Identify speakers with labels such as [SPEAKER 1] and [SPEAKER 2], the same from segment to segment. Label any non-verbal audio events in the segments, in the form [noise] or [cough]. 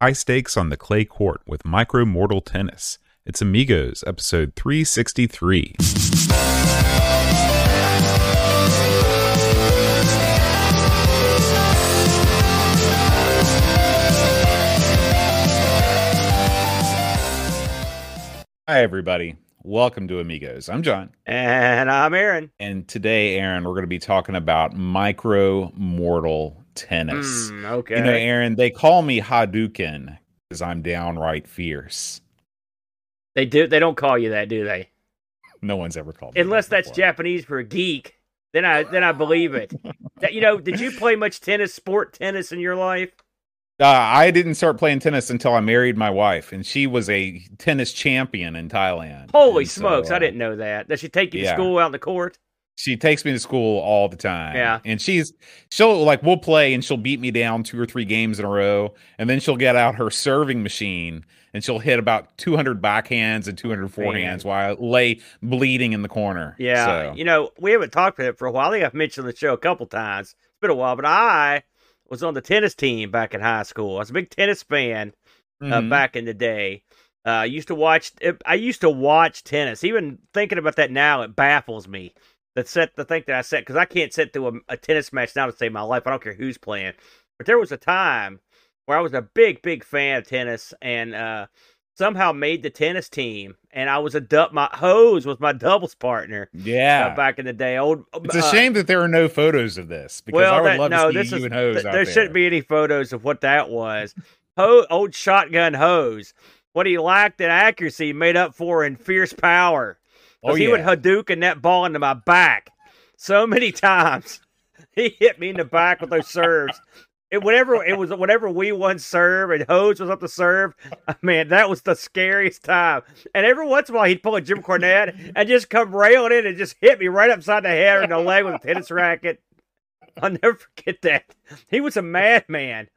[SPEAKER 1] High stakes on the clay court with micro mortal tennis. It's Amigos, episode 363. Hi, everybody. Welcome to Amigos. I'm John.
[SPEAKER 2] And I'm Aaron.
[SPEAKER 1] And today, Aaron, we're going to be talking about micro mortal tennis.
[SPEAKER 2] Mm, okay.
[SPEAKER 1] You know, Aaron, they call me Hadouken because I'm downright fierce.
[SPEAKER 2] they do. They don't call you that, do they?
[SPEAKER 1] No one's ever called me
[SPEAKER 2] Unless
[SPEAKER 1] that
[SPEAKER 2] that's
[SPEAKER 1] before.
[SPEAKER 2] Japanese for a geek. Then I then I believe it. that, you know, did you play much tennis, sport tennis in your life?
[SPEAKER 1] Uh, I didn't start playing tennis until I married my wife, and she was a tennis champion in Thailand.
[SPEAKER 2] Holy
[SPEAKER 1] And so,
[SPEAKER 2] smokes!
[SPEAKER 1] uh,
[SPEAKER 2] I didn't know that. Does she take you
[SPEAKER 1] yeah.
[SPEAKER 2] to school out in the court?
[SPEAKER 1] She takes me to school all the time.
[SPEAKER 2] Yeah.
[SPEAKER 1] and she's she'll like we'll play, and she'll beat me down two or three games in a row, and then she'll get out her serving machine, and she'll hit about 200 backhands and 200 forehands while I lay bleeding in the corner.
[SPEAKER 2] Yeah.
[SPEAKER 1] So,
[SPEAKER 2] You know, we haven't talked about it for a while. I think I've mentioned the show a couple times. It's been a while, but I was on the tennis team back in high school. I was a big tennis fan. uh,
[SPEAKER 1] mhm.
[SPEAKER 2] back in the day. Uh, I used to watch. I used to watch tennis. Even thinking about that now, it baffles me. That set the thing that I set because I can't sit through a, a tennis match now to save my life. I don't care who's playing. But there was a time where I was a big, big fan of tennis, and uh, somehow made the tennis team. And I was a du- my hose was my [laughs] doubles partner
[SPEAKER 1] yeah.
[SPEAKER 2] uh, back in the day. Old.
[SPEAKER 1] It's a
[SPEAKER 2] uh,
[SPEAKER 1] shame that there are no photos of this because
[SPEAKER 2] well,
[SPEAKER 1] I would
[SPEAKER 2] that-
[SPEAKER 1] love
[SPEAKER 2] no,
[SPEAKER 1] to see you
[SPEAKER 2] is-
[SPEAKER 1] and Hose
[SPEAKER 2] th-
[SPEAKER 1] out
[SPEAKER 2] there
[SPEAKER 1] there.
[SPEAKER 2] shouldn't be any photos of what that was. Ho- old shotgun hose. What he lacked in accuracy made up for in fierce power.
[SPEAKER 1] Oh,
[SPEAKER 2] he would
[SPEAKER 1] yeah.
[SPEAKER 2] Hadouken that ball into my back so many times. [laughs] He hit me in the back with those serves. It, whenever it was, whenever we won serve and Hose was up to serve, [laughs] man, that was the scariest time. And every once in a while, he'd pull a Jim Cornette and just come railing in and just hit me right upside the head or the leg with a tennis racket. I'll never forget that. He was a madman.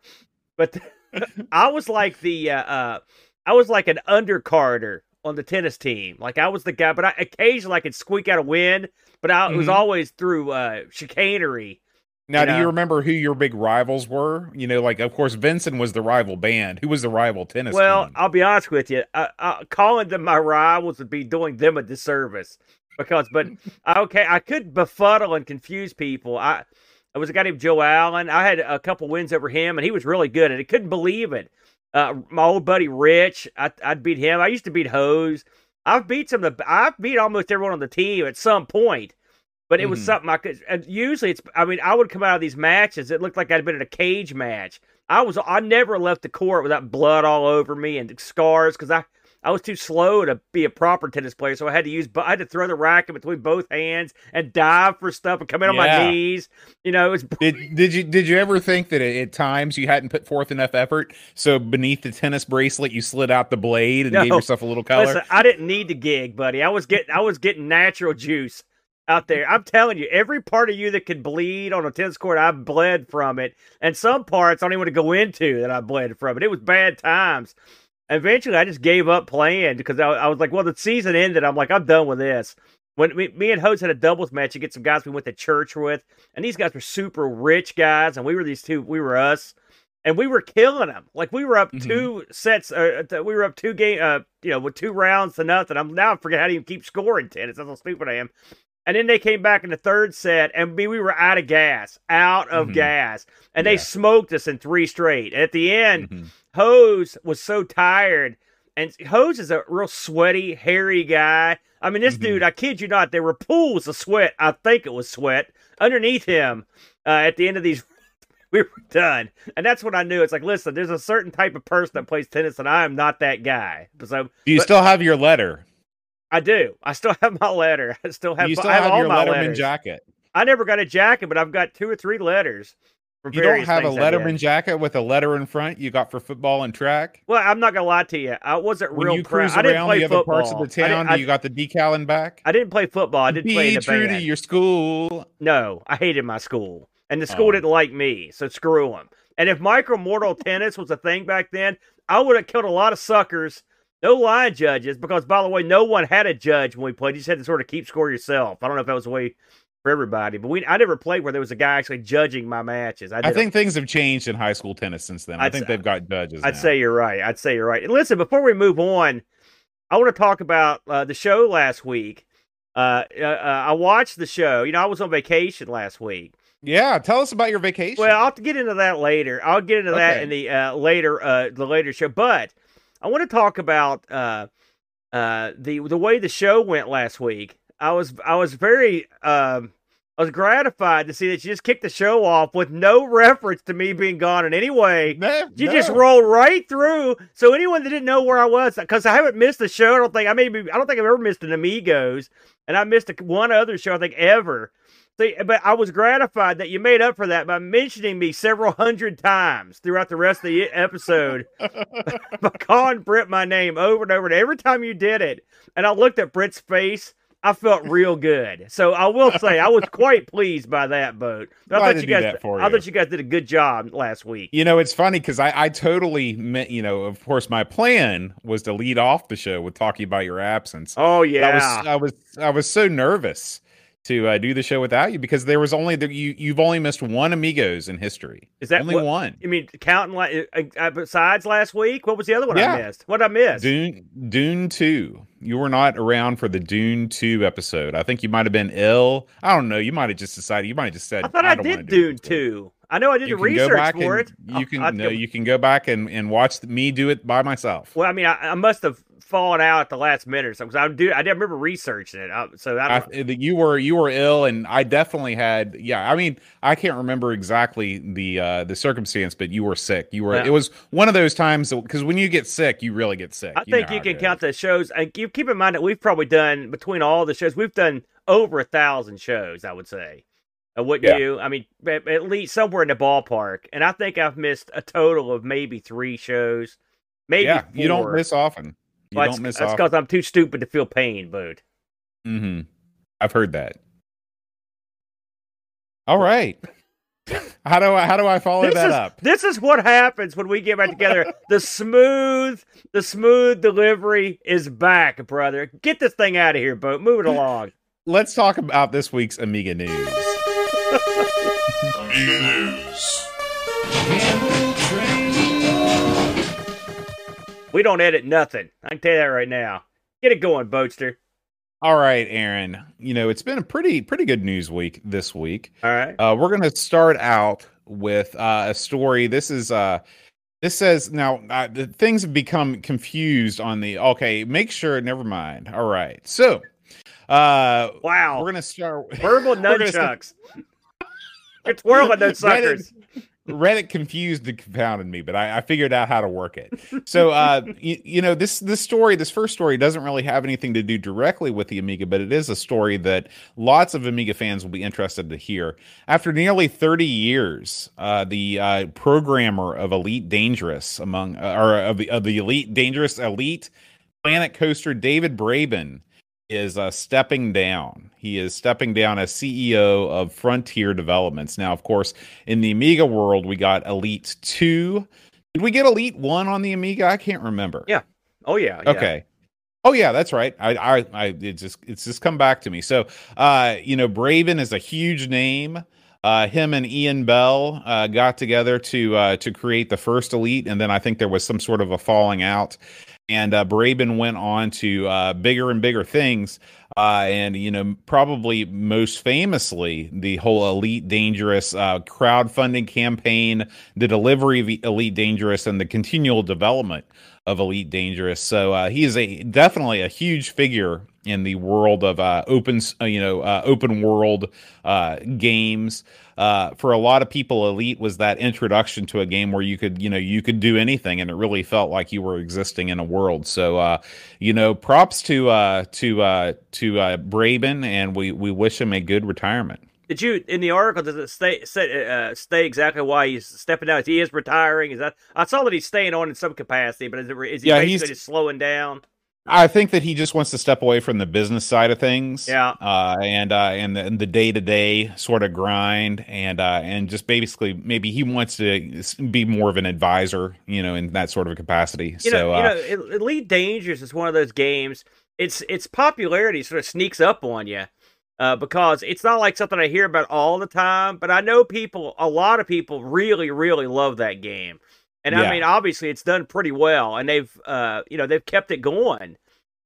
[SPEAKER 2] But [laughs] I was like the uh, uh I was like an undercarder on the tennis team. Like I was the guy, but I occasionally I could squeak out a win, but I, it was
[SPEAKER 1] Mhm.
[SPEAKER 2] always through uh chicanery.
[SPEAKER 1] Now,
[SPEAKER 2] you
[SPEAKER 1] do you remember who your big rivals were? You know, like of course Vincent was the rival band. Who was the rival tennis
[SPEAKER 2] well,
[SPEAKER 1] team?
[SPEAKER 2] I'll be honest with you. Uh, uh, calling them my rivals would be doing them a disservice because, but okay, I could befuddle and confuse people. I. There was a guy named Joe Allen. I had a couple wins over him, and he was really good. And I couldn't believe it. Uh, my old buddy Rich, I, I'd beat him. I used to beat Hose. I've beat some. Of the, I've beat almost everyone on the team at some point, but it was
[SPEAKER 1] Mhm.
[SPEAKER 2] something I could. And usually, it's. I mean, I would come out of these matches. It looked like I'd been in a cage match. I was. I never left the court without blood all over me and scars because I. I was too slow to be a proper tennis player, so I had to use. I had to throw the racket between both hands and dive for stuff and come in on my knees. You know, it was
[SPEAKER 1] Did did you did you ever think that at, at times you hadn't put forth enough effort? So beneath the tennis bracelet, you slid out the blade and
[SPEAKER 2] No.
[SPEAKER 1] gave yourself a little color.
[SPEAKER 2] Listen, I didn't need to gig, buddy. I was getting I was getting natural juice out there. I'm telling you, every part of you that could bleed on a tennis court, I bled from it. And some parts I don't even want to go into that I bled from it. It was bad times. Eventually, I just gave up playing because I, I was like, well, the season ended. I'm like, I'm done with this. When me, me and Hose had a doubles match, you get some guys we went to church with, and these guys were super rich guys, and we were these two, we were us, and we were killing them. Like we were up
[SPEAKER 1] Mhm.
[SPEAKER 2] two sets, uh, we were up two game, uh, you know, with two rounds to nothing. I'm now I forget how to even keep scoring tennis. That's how stupid I am. And then they came back in the third set, and we, we were out of gas, out of
[SPEAKER 1] Mhm.
[SPEAKER 2] gas, and
[SPEAKER 1] Yeah.
[SPEAKER 2] they smoked us in three straight. At the end,
[SPEAKER 1] Mhm.
[SPEAKER 2] Hose was so tired, and Hose is a real sweaty, hairy guy. I mean, this
[SPEAKER 1] Mhm.
[SPEAKER 2] dude, I kid you not, there were pools of sweat. I think it was sweat underneath him uh, at the end of these. [laughs] We were done, and that's when I knew it's like, listen, there's a certain type of person that plays tennis, and I am not that guy. So
[SPEAKER 1] Do you
[SPEAKER 2] but-
[SPEAKER 1] still have your letter?
[SPEAKER 2] I do. I still have my letter. [laughs] I still have.
[SPEAKER 1] you still
[SPEAKER 2] I have,
[SPEAKER 1] have,
[SPEAKER 2] all
[SPEAKER 1] your
[SPEAKER 2] my
[SPEAKER 1] Letterman
[SPEAKER 2] letters.
[SPEAKER 1] jacket.
[SPEAKER 2] I never got a jacket, but I've got two or three letters.
[SPEAKER 1] You don't have a
[SPEAKER 2] I.
[SPEAKER 1] Letterman jacket with a letter in front you got for football and track?
[SPEAKER 2] Well, I'm not gonna lie to you. I wasn't
[SPEAKER 1] When
[SPEAKER 2] real
[SPEAKER 1] you
[SPEAKER 2] proud.
[SPEAKER 1] cruise
[SPEAKER 2] I didn't
[SPEAKER 1] around
[SPEAKER 2] play
[SPEAKER 1] the other
[SPEAKER 2] football.
[SPEAKER 1] parts of the town,
[SPEAKER 2] I,
[SPEAKER 1] do you got the decal in back?
[SPEAKER 2] I didn't play football. I did play
[SPEAKER 1] Be
[SPEAKER 2] in the
[SPEAKER 1] true
[SPEAKER 2] band.
[SPEAKER 1] to your school.
[SPEAKER 2] No, I hated my school, and the school
[SPEAKER 1] Oh.
[SPEAKER 2] didn't like me. So screw them. And if micro mortal tennis was a thing back then, I would have killed a lot of suckers. No line judges, because by the way, no one had a judge when we played. You just had to sort of keep score yourself. I don't know if that was the way for everybody. But we I never played where there was a guy actually judging my matches. I,
[SPEAKER 1] I think things have changed in high school tennis since then. I
[SPEAKER 2] I'd
[SPEAKER 1] think
[SPEAKER 2] s-
[SPEAKER 1] they've got judges.
[SPEAKER 2] I'd
[SPEAKER 1] now.
[SPEAKER 2] say you're right. I'd say you're right. And listen, before we move on, I want to talk about uh, the show last week. Uh, uh, uh, I watched the show. You know, I was on vacation last week.
[SPEAKER 1] Yeah, tell us about your vacation.
[SPEAKER 2] Well, I'll have to get into that later. I'll get into that in the uh, later uh, the later show. But I want to talk about uh, uh, the the way the show went last week. I was I was very um, I was gratified to see that you just kicked the show off with no reference to me being gone in any way.
[SPEAKER 1] No,
[SPEAKER 2] You
[SPEAKER 1] no.
[SPEAKER 2] just rolled right through. So anyone that didn't know where I was, because I haven't missed a show. I don't think I maybe I don't think I've ever missed an Amigos, and I missed a, one other show I think ever. So, but I was gratified that you made up for that by mentioning me several hundred times throughout the rest of the episode [laughs] [laughs] by calling Britt my name over and over. And every time you did it, and I looked at Britt's face, I felt real good. So I will say I was quite pleased by that boat. But I
[SPEAKER 1] Glad
[SPEAKER 2] thought you guys,
[SPEAKER 1] that for
[SPEAKER 2] I
[SPEAKER 1] you.
[SPEAKER 2] thought you guys did a good job last week.
[SPEAKER 1] You know, it's funny because I, I totally meant, you know, of course, my plan was to lead off the show with talking about your absence.
[SPEAKER 2] Oh yeah,
[SPEAKER 1] I was, I was, I was so nervous to uh, do the show without you because there was only the, you. You've only missed one Amigos in history.
[SPEAKER 2] Is that
[SPEAKER 1] only
[SPEAKER 2] what-
[SPEAKER 1] one?
[SPEAKER 2] You mean counting like uh, uh, besides last week? What was the other one
[SPEAKER 1] Yeah.
[SPEAKER 2] I missed? What I missed?
[SPEAKER 1] Dune, Dune Two. You were not around for the Dune Two episode. I think you might have been ill. I don't know. You might have just decided. You might have just said.
[SPEAKER 2] I thought I,
[SPEAKER 1] don't
[SPEAKER 2] did Dune two. I know I did
[SPEAKER 1] You
[SPEAKER 2] the research for it.
[SPEAKER 1] you can no,
[SPEAKER 2] go-
[SPEAKER 1] you can go back and, and watch me do it by myself.
[SPEAKER 2] well, I mean, I, I must have fallen out at the last minute or something. 'cause I do. I remember researching it. I, so I,
[SPEAKER 1] I, you were you were ill, and I definitely had. Yeah, I mean, I can't remember exactly the uh, the circumstance, but you were sick. You were.
[SPEAKER 2] Yeah.
[SPEAKER 1] It was one of those times because when you get sick, you really get sick.
[SPEAKER 2] I
[SPEAKER 1] know
[SPEAKER 2] think you can count the shows. And you keep in mind that we've probably done between all the shows, we've done over a thousand shows. I would say. Uh, wouldn't
[SPEAKER 1] Yeah.
[SPEAKER 2] you? I mean, at, at least somewhere in the ballpark. And I think I've missed a total of maybe three shows. Maybe
[SPEAKER 1] Yeah, you don't miss often. You
[SPEAKER 2] Well,
[SPEAKER 1] don't
[SPEAKER 2] that's,
[SPEAKER 1] miss
[SPEAKER 2] That's because I'm too stupid to feel pain, but
[SPEAKER 1] hmm I've heard that. All right. How do I how do I follow
[SPEAKER 2] this
[SPEAKER 1] that
[SPEAKER 2] is
[SPEAKER 1] up?
[SPEAKER 2] this is what happens when we get back together. [laughs] the smooth, the smooth delivery is back, brother. Get this thing out of here, boat. Move it along.
[SPEAKER 1] Let's talk about this week's Amiga news. [laughs]
[SPEAKER 3] Amiga News.
[SPEAKER 2] We don't edit nothing. I can tell you that right now. Get it going, Boatster.
[SPEAKER 1] All right, Aaron. You know, it's been a pretty pretty good news week this week.
[SPEAKER 2] All right.
[SPEAKER 1] Uh, we're going to start out with uh, a story. This is uh, this says now uh, the things have become confused on the. Okay, make sure. Never mind. All right, so uh,
[SPEAKER 2] Wow.
[SPEAKER 1] we're going to start.
[SPEAKER 2] Verbal [laughs]
[SPEAKER 1] we're gonna start-
[SPEAKER 2] nunchucks. You're twirling those suckers.
[SPEAKER 1] Reddit confused and confounded me, but I, I figured out how to work it. So, uh, [laughs] you, you know, this this story, this first story, doesn't really have anything to do directly with the Amiga, but it is a story that lots of Amiga fans will be interested to hear. After nearly thirty years, uh, the uh, programmer of Elite Dangerous, among uh, or of the of the Elite Dangerous Elite Planet Coaster, David Braben is uh, stepping down. He is stepping down as CEO of Frontier Developments. Now, of course, in the Amiga world, we got Elite 2. Did we get Elite 1 on the Amiga? I can't remember.
[SPEAKER 2] Yeah. Oh yeah. yeah.
[SPEAKER 1] Okay. Oh yeah, that's right. I, I, I, it just, it's just come back to me. So, uh, you know, Braben is a huge name. Uh, him and Ian Bell uh, got together to uh, to create the first Elite, and then I think there was some sort of a falling out. And uh, Braben went on to uh, bigger and bigger things, uh, and you know, probably most famously, the whole Elite Dangerous uh, crowdfunding campaign, the delivery of Elite Dangerous, and the continual development of Elite Dangerous. So uh, he is a definitely a huge figure in the world of uh, open, uh, you know, uh, open world uh, games. Uh, for a lot of people, Elite was that introduction to a game where you could, you know, you could do anything, and it really felt like you were existing in a world. So, uh, you know, props to uh, to uh, to uh, Braben, and we we wish him a good retirement.
[SPEAKER 2] Did you in the article does it stay say, uh, stay exactly why he's stepping down? Is he is retiring? Is that I saw that he's staying on in some capacity, but is it is he
[SPEAKER 1] Yeah,
[SPEAKER 2] basically
[SPEAKER 1] he's-
[SPEAKER 2] just slowing down?
[SPEAKER 1] I think that he just wants to step away from the business side of things,
[SPEAKER 2] Yeah.
[SPEAKER 1] uh, and uh, and the, and the day to day sort of grind, and uh, and just basically maybe he wants to be more of an advisor, you know, in that sort of a capacity.
[SPEAKER 2] You
[SPEAKER 1] so
[SPEAKER 2] know,
[SPEAKER 1] uh,
[SPEAKER 2] you know, Elite Dangerous is one of those games. Its its popularity sort of sneaks up on you. uh, because it's not like something I hear about all the time. But I know people, a lot of people, really, really love that game. And
[SPEAKER 1] Yeah.
[SPEAKER 2] I mean, obviously, it's done pretty well, and they've, uh, you know, they've kept it going.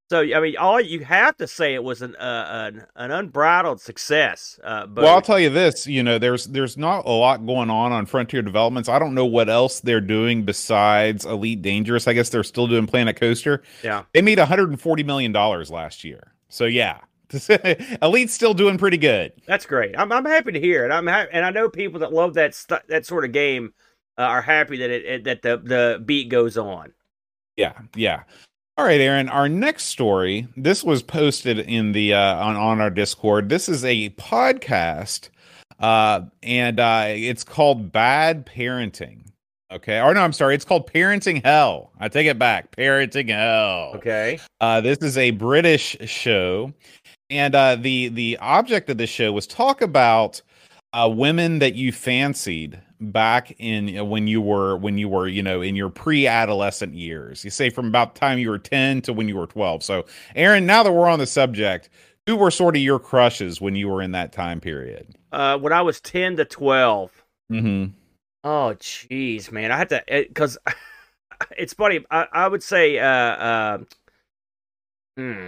[SPEAKER 2] So I mean, all you have to say it was an uh, an, an unbridled success. Uh, but
[SPEAKER 1] well, I'll tell you this. You know, there's there's not a lot going on on Frontier Developments. I don't know what else they're doing besides Elite Dangerous. I guess they're still doing Planet Coaster.
[SPEAKER 2] yeah,
[SPEAKER 1] They made 140 million dollars last year. So yeah, [laughs] Elite's still doing pretty good.
[SPEAKER 2] that's great. I'm I'm happy to hear it. I'm and I know people that love that st- that sort of game uh, are happy that it, it that the the beat goes on.
[SPEAKER 1] Yeah, yeah. All right, Aaron. Our next story. This was posted in the uh, on on our Discord. This is a podcast, uh, and uh, it's called Bad Parenting. Okay, or no, I'm sorry. It's called Parenting Hell. I take it back. Parenting Hell.
[SPEAKER 2] Okay,
[SPEAKER 1] Uh, this is a British show, and uh, the the object of the show was talk about uh, women that you fancied back in when you were when you were you know in your pre-adolescent years. You say from about the time you were ten to when you were twelve. So, Aaron, now that we're on the subject, who were sort of your crushes when you were in that time period?
[SPEAKER 2] uh, when I was ten to twelve.
[SPEAKER 1] Mm-hmm.
[SPEAKER 2] Oh, jeez, man, I had to because [laughs] it's funny. I, I would say, uh, uh, hmm.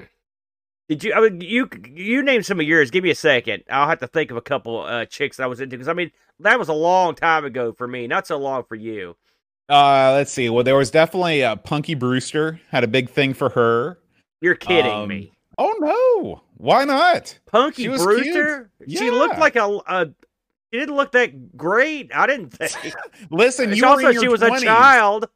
[SPEAKER 2] Did you? I mean, you you name some of yours. Give me a second. I'll have to think of a couple uh, chicks I was into because I mean that was a long time ago for me. Not so long for you.
[SPEAKER 1] Uh, let's see. Well, there was definitely uh, Punky Brewster had a big thing for her.
[SPEAKER 2] You're kidding
[SPEAKER 1] Um,
[SPEAKER 2] me.
[SPEAKER 1] Oh no, why not?
[SPEAKER 2] Punky
[SPEAKER 1] she
[SPEAKER 2] Brewster. She looked like a, a. She didn't look that great. I didn't think. [laughs]
[SPEAKER 1] Listen, you were
[SPEAKER 2] also
[SPEAKER 1] in your
[SPEAKER 2] she was
[SPEAKER 1] 20s.
[SPEAKER 2] a child.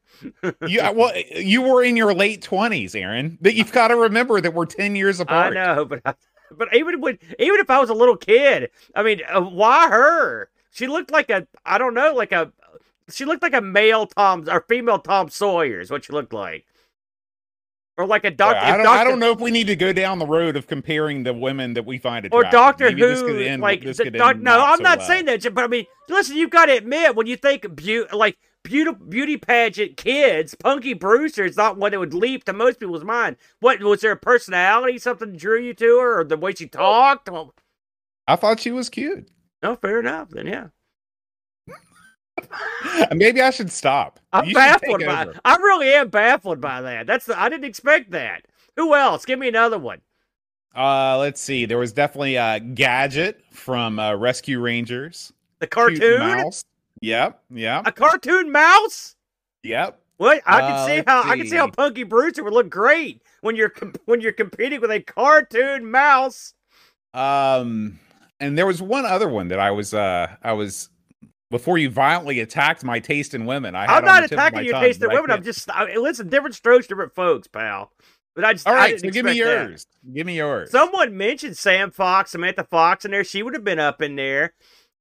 [SPEAKER 1] you well, you were in your late twenties, Aaron. But you've got to remember that we're ten years apart.
[SPEAKER 2] I know, but I, but even when even if I was a little kid, I mean, uh, why her? She looked like a I don't know, like a she looked like a male Tom or female Tom Sawyer is what she looked like, or like a doctor.
[SPEAKER 1] I, don't, I don't know if we need to go down the road of comparing the women that we find attractive. Or.
[SPEAKER 2] Doctor
[SPEAKER 1] Maybe this could
[SPEAKER 2] Who,
[SPEAKER 1] end-
[SPEAKER 2] like
[SPEAKER 1] this could
[SPEAKER 2] doc-
[SPEAKER 1] end
[SPEAKER 2] no, I'm
[SPEAKER 1] so
[SPEAKER 2] not
[SPEAKER 1] well.
[SPEAKER 2] saying that, but I mean, listen, you've got to admit when you think beauty, like beauty, beauty pageant kids, Punky Brewster is not one that would leap to most people's mind. What was there a personality, something drew you to her, or the way she talked?
[SPEAKER 1] I thought she was cute.
[SPEAKER 2] no, fair enough. Then yeah. [laughs]
[SPEAKER 1] Maybe I should stop.
[SPEAKER 2] I'm
[SPEAKER 1] You
[SPEAKER 2] baffled by.
[SPEAKER 1] over.
[SPEAKER 2] I really am baffled by that. That's the, I didn't expect that. Who else? Give me another one.
[SPEAKER 1] Uh, let's see. There was definitely a gadget from uh, Rescue Rangers.
[SPEAKER 2] The
[SPEAKER 1] Cute
[SPEAKER 2] cartoon.
[SPEAKER 1] mouse. Yep. Yep.
[SPEAKER 2] A cartoon mouse.
[SPEAKER 1] Yep.
[SPEAKER 2] What I can
[SPEAKER 1] Uh,
[SPEAKER 2] see how I can see how
[SPEAKER 1] see.
[SPEAKER 2] Punky Brewster would look great when you're com- when you're competing with a cartoon mouse.
[SPEAKER 1] Um, and there was one other one that I was uh I was before you violently attacked my taste in women. I had
[SPEAKER 2] I'm not
[SPEAKER 1] the tip of
[SPEAKER 2] attacking your
[SPEAKER 1] tongue,
[SPEAKER 2] taste in women. I'm just I, listen. Different strokes, different folks, pal. But I just
[SPEAKER 1] all
[SPEAKER 2] I didn't
[SPEAKER 1] So give me
[SPEAKER 2] expect that.
[SPEAKER 1] yours. Give me yours.
[SPEAKER 2] Someone mentioned Sam Fox, Samantha Fox in there. She would have been up in there.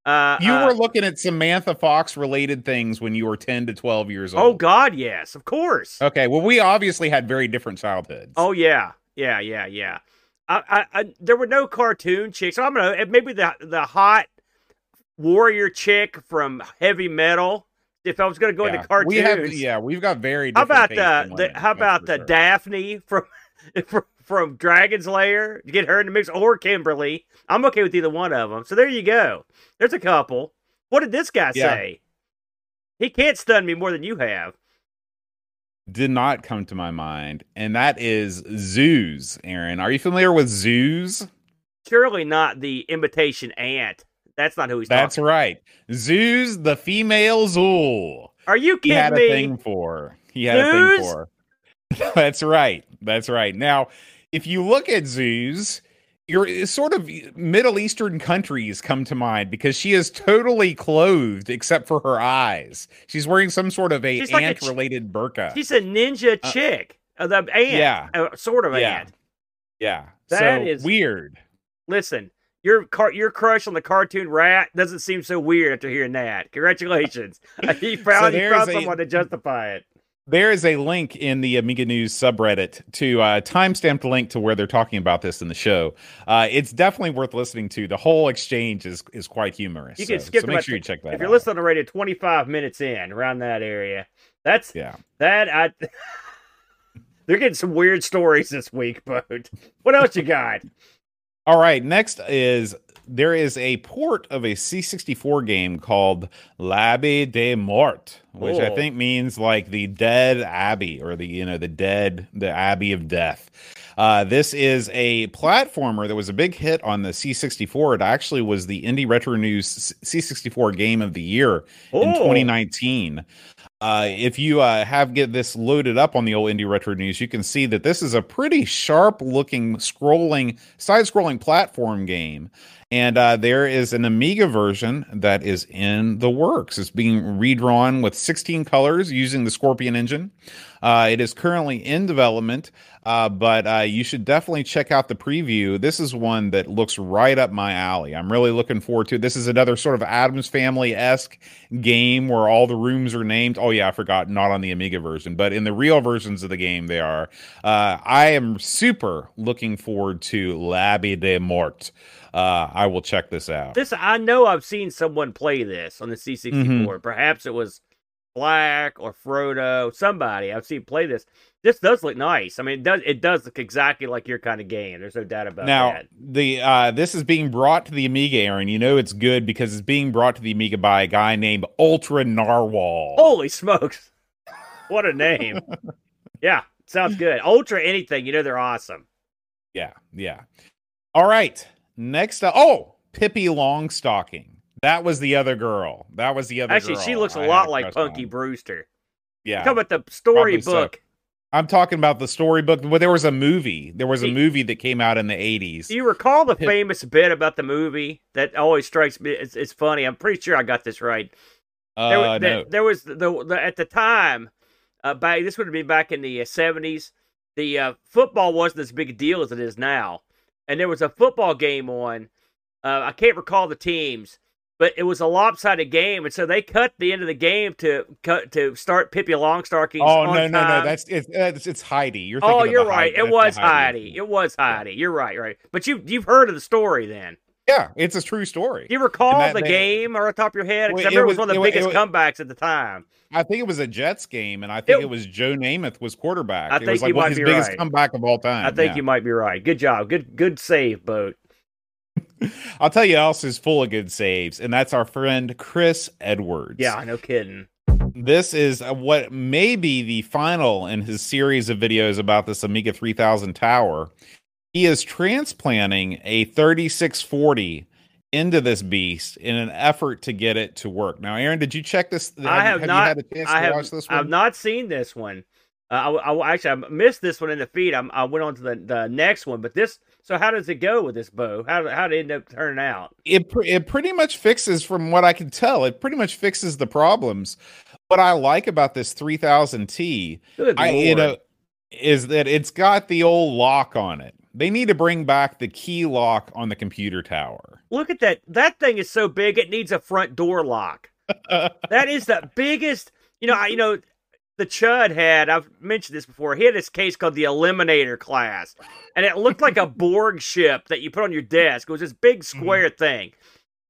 [SPEAKER 2] Uh,
[SPEAKER 1] you
[SPEAKER 2] uh,
[SPEAKER 1] were looking at Samantha Fox related things when you were ten to twelve years old. Oh.
[SPEAKER 2] God, yes, of course.
[SPEAKER 1] Okay. Well, we obviously had very different childhoods.
[SPEAKER 2] Oh yeah, yeah, yeah, yeah. I, I, I there were no cartoon chicks. I'm gonna maybe the the hot warrior chick from heavy metal. If I was gonna go
[SPEAKER 1] Yeah.
[SPEAKER 2] into cartoons,
[SPEAKER 1] We have yeah, we've got very.
[SPEAKER 2] how about the, how about the
[SPEAKER 1] sure.
[SPEAKER 2] Daphne from [laughs] from, from Dragon's Lair? Get her in the mix, or Kimberly. I'm okay with either one of them. So there you go. There's a couple. What did this guy
[SPEAKER 1] Yeah.
[SPEAKER 2] say? He can't stun me more than you have.
[SPEAKER 1] did not come to my mind, and that is Zooz. Aaron, are you familiar with Zooz?
[SPEAKER 2] Surely not the imitation ant. That's not who he's
[SPEAKER 1] That's right. Zooz, the female Zool.
[SPEAKER 2] Are you
[SPEAKER 1] He
[SPEAKER 2] kidding
[SPEAKER 1] had a
[SPEAKER 2] me?
[SPEAKER 1] thing for. He had a thing for. [laughs] That's right. That's right. Now, if you look at Zooz, your sort of Middle Eastern countries come to mind because she is totally clothed except for her eyes. She's wearing some sort of a
[SPEAKER 2] like a ch-
[SPEAKER 1] ant-related burqa.
[SPEAKER 2] She's a ninja
[SPEAKER 1] Uh,
[SPEAKER 2] chick. Uh, the ant.
[SPEAKER 1] yeah.
[SPEAKER 2] Uh, sort of
[SPEAKER 1] Yeah.
[SPEAKER 2] ant.
[SPEAKER 1] yeah.
[SPEAKER 2] That
[SPEAKER 1] so
[SPEAKER 2] is-
[SPEAKER 1] weird.
[SPEAKER 2] Listen, your car- your crush on the cartoon rat doesn't seem so weird after hearing that. Congratulations. [laughs] he found, you
[SPEAKER 1] there's
[SPEAKER 2] found
[SPEAKER 1] a-
[SPEAKER 2] someone to justify it.
[SPEAKER 1] There is a link in the Amiga News subreddit to uh, timestamped link to where they're talking about this in the show. Uh, it's definitely worth listening to. The whole exchange is is quite humorous.
[SPEAKER 2] You can
[SPEAKER 1] so,
[SPEAKER 2] skip
[SPEAKER 1] so make sure you check that. Out.
[SPEAKER 2] If you're listening the radio 25 minutes in, around that area, that's
[SPEAKER 1] yeah.
[SPEAKER 2] that I. [laughs] They're getting some weird stories this week, [laughs] but what else you got?
[SPEAKER 1] All right, next is there is a port of a C64 game called L'Abbaye des Morts, which I
[SPEAKER 2] Oh.
[SPEAKER 1] think means like the dead abbey or the you know the dead the abbey of death. Uh, this is a platformer that was a big hit on the C64. It actually was the Indie Retro News C64 Game of the Year in
[SPEAKER 2] Oh.
[SPEAKER 1] 2019. Uh, if you uh, have get this loaded up on the old Indie Retro News, you can see that this is a pretty sharp looking scrolling side scrolling platform game. And uh, there is an Amiga version that is in the works. It's being redrawn with 16 colors using the Scorpion engine. Uh, it is currently in development, uh, but uh, you should definitely check out the preview. This is one that looks right up my alley. I'm really looking forward to it. This is another sort of Addams Family esque game where all the rooms are named. Oh, yeah, I forgot, not on the Amiga version, but in the real versions of the game, they are. Uh, I am super looking forward to L'Abbaye des Morts. Uh, I will check this out.
[SPEAKER 2] This I know I've seen someone play this on the C64.
[SPEAKER 1] Mm-hmm.
[SPEAKER 2] Perhaps it was Black or Frodo, somebody I've seen play this. This does look nice. I mean, it does it does look exactly like your kind of game. There's no doubt about
[SPEAKER 1] now
[SPEAKER 2] that.
[SPEAKER 1] the uh this is being brought to the amiga aaron you know it's good because it's being brought to the amiga by a guy named ultra narwhal
[SPEAKER 2] Holy smokes! What a name. [laughs] yeah, sounds good. Ultra anything, you know they're awesome.
[SPEAKER 1] yeah yeah all right next up oh pippi longstocking that was the other girl that was the other
[SPEAKER 2] Actually,
[SPEAKER 1] girl
[SPEAKER 2] she looks a
[SPEAKER 1] I
[SPEAKER 2] lot like Punky
[SPEAKER 1] on.
[SPEAKER 2] Brewster.
[SPEAKER 1] yeah
[SPEAKER 2] Talk about the
[SPEAKER 1] storybook. so. I'm talking about the storybook well there was a movie there was a movie that came out in the 80s
[SPEAKER 2] Do you recall the [laughs] famous bit about the movie that always strikes me? It's, it's funny. I'm pretty sure I got this right. There,
[SPEAKER 1] uh,
[SPEAKER 2] there,
[SPEAKER 1] no.
[SPEAKER 2] there was the, the, at the time uh, back. This would have been back in the uh, seventies. The uh, football wasn't as big a deal as it is now, and there was a football game on. Uh, I can't recall the teams, but it was a lopsided game, and so they cut the end of the game to cut to start Pippi Longstocking.
[SPEAKER 1] oh no no no that's it's it's, it's heidi you're
[SPEAKER 2] Oh, you're right.
[SPEAKER 1] Heidi-
[SPEAKER 2] It was
[SPEAKER 1] the
[SPEAKER 2] Heidi. It was Heidi. You're right, right. But you you've heard of the story then?
[SPEAKER 1] yeah it's a true story
[SPEAKER 2] Do you recall the
[SPEAKER 1] they-
[SPEAKER 2] game or on top of your head?
[SPEAKER 1] Well,
[SPEAKER 2] I remember
[SPEAKER 1] it
[SPEAKER 2] it was, one of the
[SPEAKER 1] it wa- it
[SPEAKER 2] biggest comebacks at the time.
[SPEAKER 1] I think it was a Jets game, and I think
[SPEAKER 2] It-
[SPEAKER 1] it, was Joe Namath was quarterback.
[SPEAKER 2] I
[SPEAKER 1] it
[SPEAKER 2] think
[SPEAKER 1] was like
[SPEAKER 2] you
[SPEAKER 1] one
[SPEAKER 2] might
[SPEAKER 1] of his
[SPEAKER 2] be
[SPEAKER 1] biggest
[SPEAKER 2] right.
[SPEAKER 1] comeback of all time.
[SPEAKER 2] I think
[SPEAKER 1] yeah.
[SPEAKER 2] you might be right. Good job. Good good save, boat. [laughs]
[SPEAKER 1] I'll tell you else is full of good saves, and that's our friend Chris Edwards.
[SPEAKER 2] Yeah, no kidding.
[SPEAKER 1] This is uh, what may be the final in his series of videos about this Amiga 3000 tower. He is transplanting a 3640 into this beast in an effort to get it to work. Now, Aaron, did you check this?
[SPEAKER 2] I have
[SPEAKER 1] you
[SPEAKER 2] not-
[SPEAKER 1] had a chance
[SPEAKER 2] I
[SPEAKER 1] to
[SPEAKER 2] have
[SPEAKER 1] watch this one?
[SPEAKER 2] I've not seen this one. Uh, I, I actually I missed this one in the feed. I'm, I went on to the, the next one, but this. So how does it go with this bow? How how did it end up turning out?
[SPEAKER 1] it pr- it pretty much fixes from what I can tell. It pretty much fixes the problems. What I like about this 3000T, you know, is that it's got the old lock on it. They need to bring back the key lock on the computer tower.
[SPEAKER 2] Look at that. That thing is so big it needs a front door lock. [laughs] that is the biggest. You know, I, you know, the Chud had. I've mentioned this before. He had this case called the Eliminator class, and it looked like a [laughs] Borg ship that you put on your desk. It was this big
[SPEAKER 1] Mm-hmm.
[SPEAKER 2] square thing,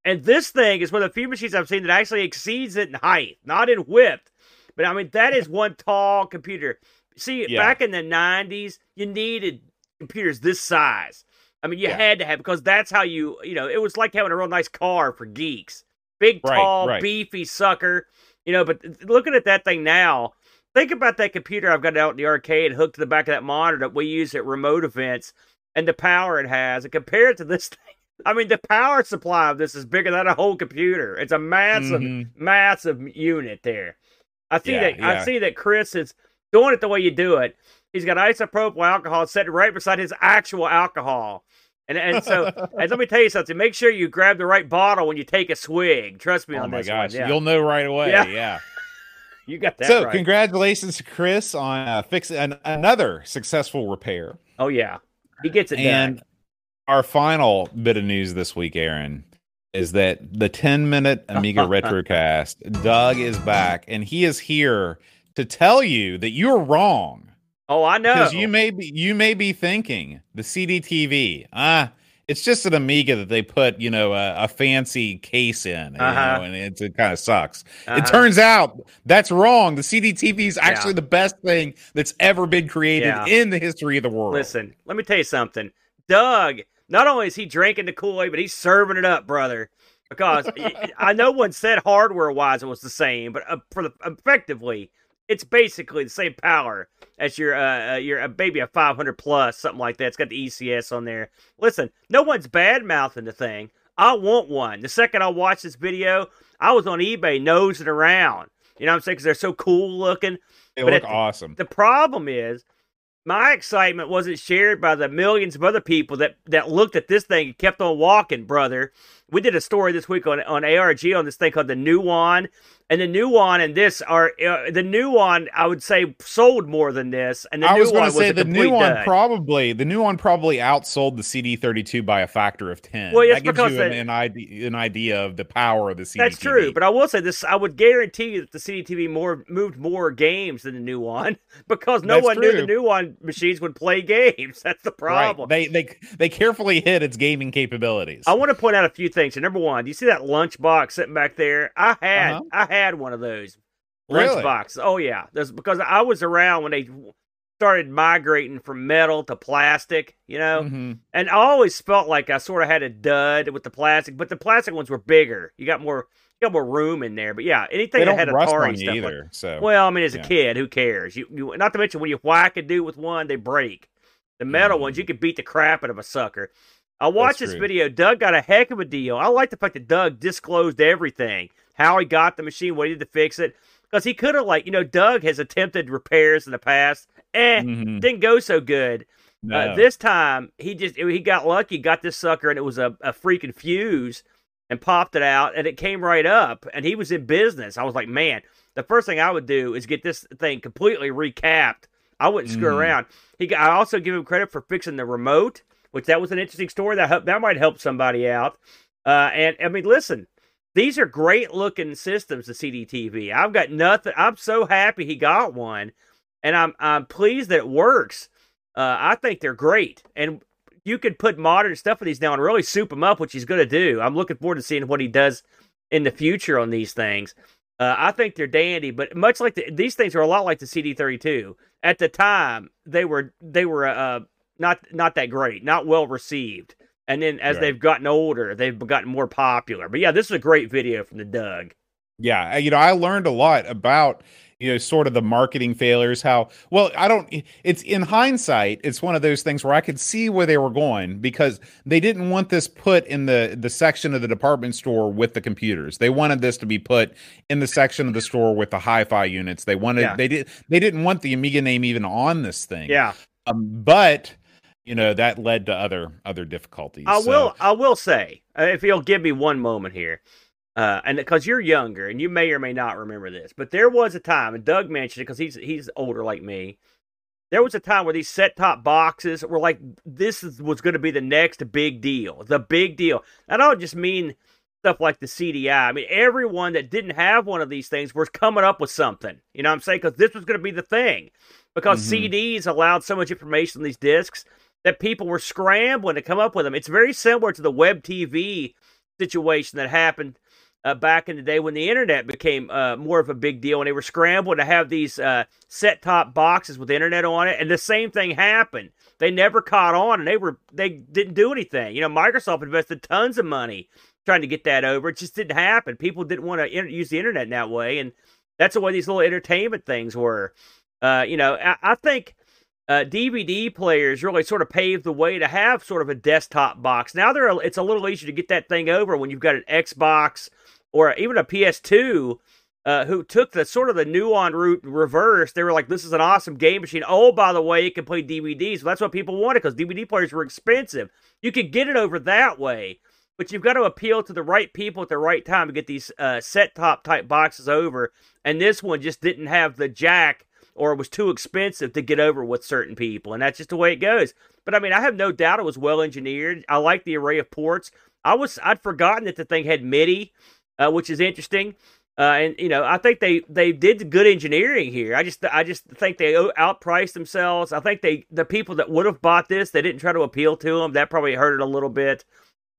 [SPEAKER 2] and this thing is one of the few machines I've seen that actually exceeds it in height, not in width. But I mean, that is one tall computer. See,
[SPEAKER 1] Yeah.
[SPEAKER 2] back in the '90s, you needed computers this size. I mean, you
[SPEAKER 1] Yeah.
[SPEAKER 2] had to have because that's how you, you know, it was like having a real nice car for geeks. Big,
[SPEAKER 1] Right,
[SPEAKER 2] tall,
[SPEAKER 1] right.
[SPEAKER 2] beefy sucker, you know. But looking at that thing now, think about that computer I've got out in the arcade hooked to the back of that monitor that we use at remote events, and the power it has, and compare it to this [laughs] thing. I mean, the power supply of this is bigger than a whole computer. It's a massive,
[SPEAKER 1] Mhm.
[SPEAKER 2] massive unit there. I see
[SPEAKER 1] Yeah,
[SPEAKER 2] that. I see that Chris is doing it the way you do it. He's got isopropyl alcohol set right beside his actual alcohol. And and so [laughs] and let me tell you something. Make sure you grab the right bottle when you take a swig. Trust me
[SPEAKER 1] Oh
[SPEAKER 2] on
[SPEAKER 1] my
[SPEAKER 2] this
[SPEAKER 1] gosh,
[SPEAKER 2] one. Yeah.
[SPEAKER 1] you'll know right away.
[SPEAKER 2] Yeah.
[SPEAKER 1] Yeah. [laughs]
[SPEAKER 2] You got that
[SPEAKER 1] so,
[SPEAKER 2] right.
[SPEAKER 1] congratulations to Chris on uh, fixing an- another successful repair.
[SPEAKER 2] oh yeah, he gets it
[SPEAKER 1] And
[SPEAKER 2] done.
[SPEAKER 1] our final bit of news this week, Aaron, is that the 10 minute Amiga [laughs] Retrocast, Doug is back and he is here to tell you that you're wrong.
[SPEAKER 2] Oh, I know.
[SPEAKER 1] Because you may be you may be thinking the CDTV, ah, it's just an Amiga that they put, you know, a, a fancy case in, you
[SPEAKER 2] Uh-huh.
[SPEAKER 1] know, and it, it kind of sucks.
[SPEAKER 2] Uh-huh.
[SPEAKER 1] It turns out that's wrong. The CDTV is actually the best thing that's ever been created
[SPEAKER 2] Yeah.
[SPEAKER 1] in the history of the world.
[SPEAKER 2] Listen, let me tell you something. Doug not only is he drinking the Kool Aid, but he's serving it up, brother. Because I know one said hardware wise it was the same, but uh, for the effectively, it's basically the same power as your uh, uh your uh, maybe a 500 plus something like that. It's got the ECS on there. Listen, no one's bad mouthing the thing. I want one. The second I watched this video, I was on eBay nosing around. You know what I'm saying? Because they're so cool looking.
[SPEAKER 1] They but look awesome.
[SPEAKER 2] The problem is my excitement wasn't shared by the millions of other people that that looked at this thing and kept on walking, brother. We did a story this week on on ARG on this thing called the Nuon, and the Nuon and this are uh, the one. I would say sold more than this, and the
[SPEAKER 1] I
[SPEAKER 2] was
[SPEAKER 1] going
[SPEAKER 2] to
[SPEAKER 1] say the
[SPEAKER 2] Nuon
[SPEAKER 1] dud. probably the Nuon probably outsold the CD32 by a factor of ten.
[SPEAKER 2] Well,
[SPEAKER 1] that
[SPEAKER 2] gives because
[SPEAKER 1] you an, an, idea an idea of the power of the CD.
[SPEAKER 2] That's true, but I will say this: I would guarantee you that the CDTV more moved more games than the Nuon [laughs] because no
[SPEAKER 1] that's
[SPEAKER 2] one
[SPEAKER 1] true.
[SPEAKER 2] knew the Nuon machines would play [laughs] games. That's the problem.
[SPEAKER 1] Right. They they they carefully hid its gaming capabilities.
[SPEAKER 2] I want to point out a few things. Number one, do you see that lunchbox sitting back there? I had
[SPEAKER 1] Uh-huh.
[SPEAKER 2] I had one of those
[SPEAKER 1] Really?
[SPEAKER 2] lunchboxes. Oh yeah, That's because I was around when they started migrating from metal to plastic. You know,
[SPEAKER 1] Mhm.
[SPEAKER 2] and I always felt like I sort of had a dud with the plastic, but the plastic ones were bigger. You got more you got more room in there. But yeah, anything that had Atari stuff.
[SPEAKER 1] you
[SPEAKER 2] like-
[SPEAKER 1] either. so
[SPEAKER 2] well, I mean, as a kid, who cares? You, you not to mention when you whack a dude with one, they break. The metal
[SPEAKER 1] Mhm.
[SPEAKER 2] ones, you could beat the crap out of a sucker. I watched
[SPEAKER 1] That's
[SPEAKER 2] this
[SPEAKER 1] true.
[SPEAKER 2] video. Doug got a heck of a deal. I like the fact that Doug disclosed everything, how he got the machine, what he did to fix it, because he could have, like, you know, Doug has attempted repairs in the past, eh,
[SPEAKER 1] Mhm.
[SPEAKER 2] didn't go so good.
[SPEAKER 1] No.
[SPEAKER 2] Uh, this time, he just he got lucky, got this sucker, and it was a, a freaking fuse, and popped it out, and it came right up, and he was in business. I was like, man, the first thing I would do is get this thing completely recapped. I wouldn't screw
[SPEAKER 1] Mhm.
[SPEAKER 2] around. He, I also give him credit for fixing the remote, which that was an interesting story. That that might help somebody out. Uh, and I mean, listen, these are great looking systems. The CDTV. I've got nothing. I'm so happy he got one, and I'm I'm pleased that it works. Uh, I think they're great, and you could put modern stuff in these now and really soup them up, which he's going to do. I'm looking forward to seeing what he does in the future on these things. Uh, I think they're dandy, but much like the, these things are a lot like the CD32. At the time, they were they were uh, not not that great, not well received. And then as
[SPEAKER 1] Right.
[SPEAKER 2] they've gotten older, they've gotten more popular. But yeah, this is a great video from the Doug.
[SPEAKER 1] Yeah, you know, I learned a lot about you know sort of the marketing failures. How well I don't. It's in hindsight, it's one of those things where I could see where they were going because they didn't want this put in the the section of the department store with the computers. They wanted this to be put in the section of the store with the hi-fi units. They wanted
[SPEAKER 2] Yeah.
[SPEAKER 1] they did they didn't want the Amiga name even on this thing.
[SPEAKER 2] Yeah,
[SPEAKER 1] um, but you know that led to other other difficulties.
[SPEAKER 2] I
[SPEAKER 1] So-
[SPEAKER 2] will. I will say, uh, if you'll give me one moment here, uh, and because you're younger and you may or may not remember this, but there was a time, and Doug mentioned it because he's he's older like me. There was a time where these set top boxes were like this is, was going to be the next big deal, the big deal. I don't just mean stuff like the CDI. I mean everyone that didn't have one of these things was coming up with something. You know what I'm saying? Because this was going to be the thing. Because
[SPEAKER 1] Mhm.
[SPEAKER 2] CDs allowed so much information on these discs that people were scrambling to come up with them. It's very similar to the web TV situation that happened uh, back in the day when the internet became uh, more of a big deal and they were scrambling to have these uh, set top boxes with internet on it. And the same thing happened. They never caught on and they were they didn't do anything. You know, Microsoft invested tons of money trying to get that over. It just didn't happen. People didn't want to use the internet in that way, and that's the way these little entertainment things were. Uh, you know, I, I think uh, DVD players really sort of paved the way to have sort of a desktop box. Now there, it's a little easier to get that thing over when you've got an Xbox or even a PS2. Uh, who took the sort of the Nuon route reverse? They were like, "This is an awesome game machine." Oh, by the way, it can play DVDs. Well, that's what people wanted because DVD players were expensive. You could get it over that way, but you've got to appeal to the right people at the right time to get these uh, set top type boxes over. And this one just didn't have the jack or it was too expensive to get over with certain people, and that's just the way it goes. But I mean, I have no doubt it was well engineered. I like the array of ports. I was I'd forgotten that the thing had MIDI, uh, which is interesting. Uh, and you know, I think they they did good engineering here. I just I just think they outpriced themselves. I think they the people that would have bought this they didn't try to appeal to them. That probably hurt it a little bit.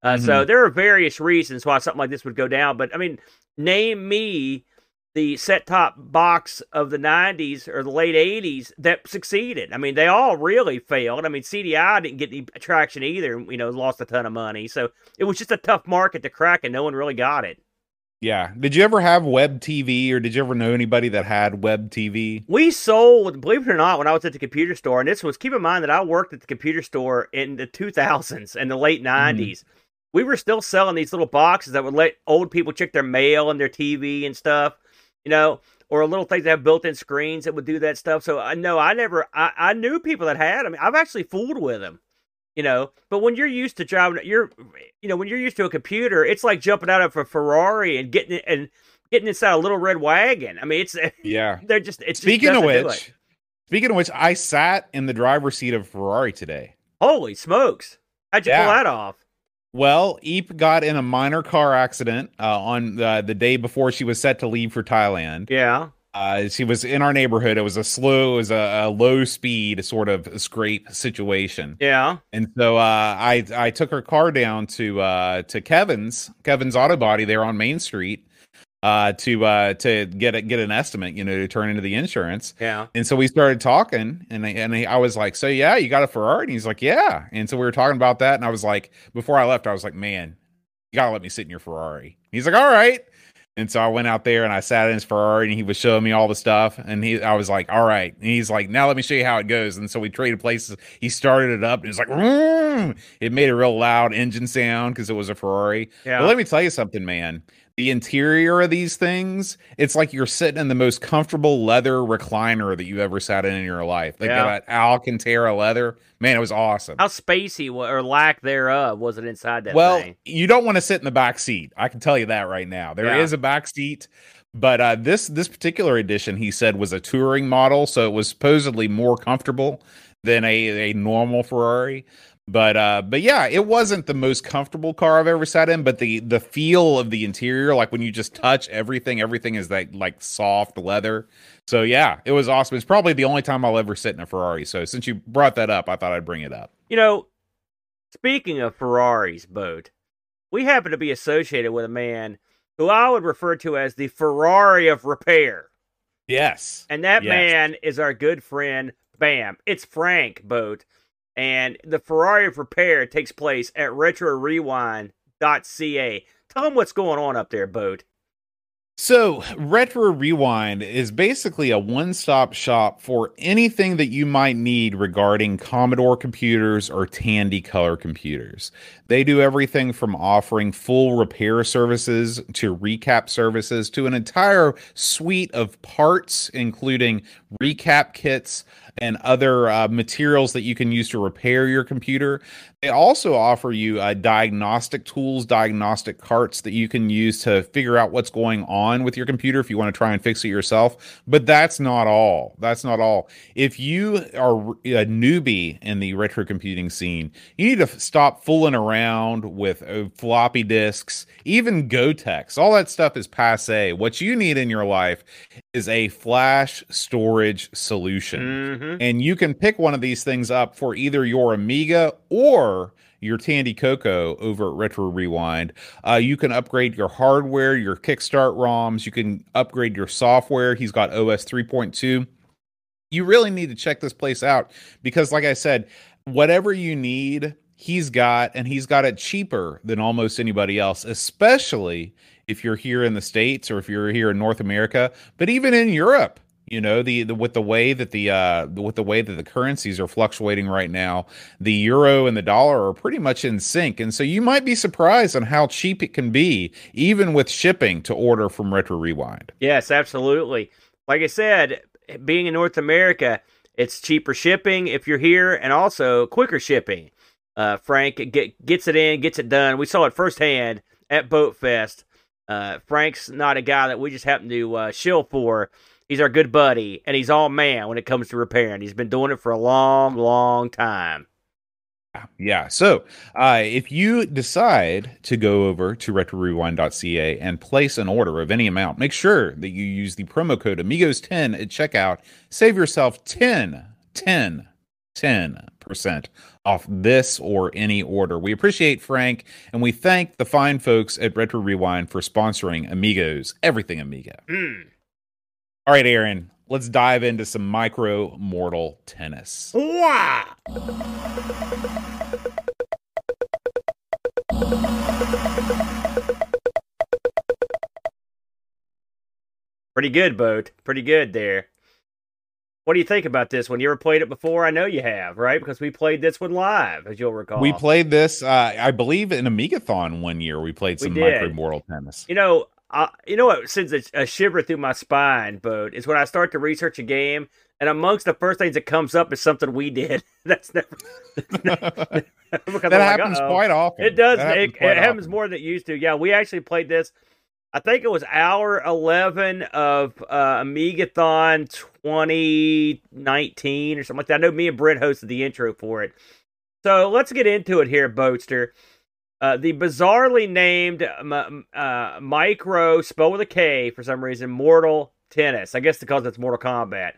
[SPEAKER 2] Uh, So there are various reasons why something like this would go down. But I mean, name me the set top box of the 90s or the late 80s that succeeded. I mean, they all really failed. I mean, CDI didn't get any traction either, you know, lost a ton of money. So it was just a tough market to crack and no one really got it.
[SPEAKER 1] Yeah. Did you ever have web TV or did you ever know anybody that had web TV?
[SPEAKER 2] We sold, believe it or not, when I was at the computer store, and this was keep in mind that I worked at the computer store in the 2000s and the late 90s. Mm-hmm. We were still selling these little boxes that would let old people check their mail and their TV and stuff, you know, or a little things that have built-in screens that would do that stuff. So I know I never, I, I knew people that had. I mean, I've actually fooled with them you know. But when you're used to driving you're you know when you're used to a computer it's like jumping out of a ferrari and getting it and getting inside a little red wagon. I mean it's [laughs]
[SPEAKER 1] yeah.
[SPEAKER 2] they're just it's
[SPEAKER 1] speaking
[SPEAKER 2] just
[SPEAKER 1] of which speaking of which i sat in the driver's seat of ferrari today.
[SPEAKER 2] Holy smokes. How'd you yeah. pull that off
[SPEAKER 1] well, Eep got in a minor car accident uh, on the, the day before she was set to leave for Thailand.
[SPEAKER 2] Yeah.
[SPEAKER 1] Uh, she was in our neighborhood. It was a slow, it was a, a, low speed sort of scrape situation.
[SPEAKER 2] Yeah.
[SPEAKER 1] And so uh, I I took her car down to uh, to Kevin's Kevin's Auto Body there on Main Street uh, to uh, to get a, get an estimate, you know, to turn into the insurance.
[SPEAKER 2] Yeah.
[SPEAKER 1] And so we started talking, and I, and I was like, "So yeah, you got a Ferrari?" And he's like, "Yeah." And so we were talking about that, and I was like, before I left, I was like, "Man, you gotta let me sit in your Ferrari." He's like, "All right." And so I went out there and I sat in his Ferrari and he was showing me all the stuff. And he, I was like, all right. And he's like, now let me show you how it goes. And so we traded places. He started it up and it's like, Vroom! it made a real loud engine sound because it was a Ferrari. Yeah. But let me tell you something, man the interior of these things, it's like you're sitting in the most comfortable leather recliner that you ever sat in in your life. Like yeah. that Alcantara leather. Man, it was awesome.
[SPEAKER 2] How spacey or lack thereof was it inside that
[SPEAKER 1] well,
[SPEAKER 2] thing?
[SPEAKER 1] you don't want to sit in the back seat. I can tell you that right now. There yeah. is a back seat. But uh, this this particular edition, he said, was a touring model, so it was supposedly more comfortable than a, a normal Ferrari. But uh, but yeah, it wasn't the most comfortable car I've ever sat in. But the the feel of the interior, like when you just touch everything, everything is that like soft leather. So yeah, it was awesome. It's probably the only time I'll ever sit in a Ferrari. So since you brought that up, I thought I'd bring it up.
[SPEAKER 2] You know, speaking of Ferraris, boat, we happen to be associated with a man who I would refer to as the Ferrari of repair.
[SPEAKER 1] Yes,
[SPEAKER 2] and that
[SPEAKER 1] yes.
[SPEAKER 2] man is our good friend. Bam! It's Frank Boat and the Ferrari of Repair takes place at RetroRewind.ca. Tell them what's going on up there, Boat.
[SPEAKER 1] So, Retro Rewind is basically a one stop shop for anything that you might need regarding Commodore computers or Tandy Color computers. They do everything from offering full repair services to recap services to an entire suite of parts, including recap kits, and other uh, materials that you can use to repair your computer. They also offer you uh, diagnostic tools, diagnostic carts that you can use to figure out what's going on with your computer if you want to try and fix it yourself. But that's not all. That's not all. If you are a newbie in the retro computing scene, you need to stop fooling around with uh, floppy disks, even Goteks. All that stuff is passe. What you need in your life is a flash storage solution. Mm-hmm. And you can pick one of these things up for either your Amiga or your Tandy Coco over at Retro Rewind. Uh, you can upgrade your hardware, your Kickstart ROMs. You can upgrade your software. He's got OS 3.2. You really need to check this place out because, like I said, whatever you need, he's got, and he's got it cheaper than almost anybody else, especially if you're here in the states or if you're here in North America, but even in Europe. You know the, the with the way that the uh with the way that the currencies are fluctuating right now, the euro and the dollar are pretty much in sync, and so you might be surprised on how cheap it can be, even with shipping to order from Retro Rewind.
[SPEAKER 2] Yes, absolutely. Like I said, being in North America, it's cheaper shipping if you're here, and also quicker shipping. Uh, Frank get, gets it in, gets it done. We saw it firsthand at Boat Fest uh, Frank's not a guy that we just happen to uh, shill for. He's our good buddy, and he's all man when it comes to repairing. He's been doing it for a long, long time.
[SPEAKER 1] Yeah. So uh, if you decide to go over to retrorewind.ca and place an order of any amount, make sure that you use the promo code Amigos10 at checkout. Save yourself 10, 10, 10% off this or any order. We appreciate Frank and we thank the fine folks at Retro Rewind for sponsoring Amigos, everything Amiga.
[SPEAKER 2] Mm.
[SPEAKER 1] All right, Aaron, let's dive into some micro mortal tennis.
[SPEAKER 2] Wow. Pretty good, boat. Pretty good there. What do you think about this one? You ever played it before? I know you have, right? Because we played this one live, as you'll recall.
[SPEAKER 1] We played this, uh, I believe, in Amigathon one year. We played some
[SPEAKER 2] We
[SPEAKER 1] micro mortal tennis.
[SPEAKER 2] You know, uh, you know what sends a, a shiver through my spine, boat, is when I start to research a game, and amongst the first things that comes up is something we did. [laughs] That's never. [laughs] [laughs]
[SPEAKER 1] that
[SPEAKER 2] I'm like,
[SPEAKER 1] happens
[SPEAKER 2] "Uh-oh."
[SPEAKER 1] quite often.
[SPEAKER 2] It does.
[SPEAKER 1] That
[SPEAKER 2] It, it
[SPEAKER 1] quite
[SPEAKER 2] happens more than it used to. Yeah, we actually played this. I think it was hour eleven of uh, Amigathon 2019 or something like that. I know me and Brent hosted the intro for it. So let's get into it here, Boatster. Uh, the bizarrely named um, uh, Mikro, spelled with a K for some reason, Mortal Tennis. I guess because it's Mortal Kombat.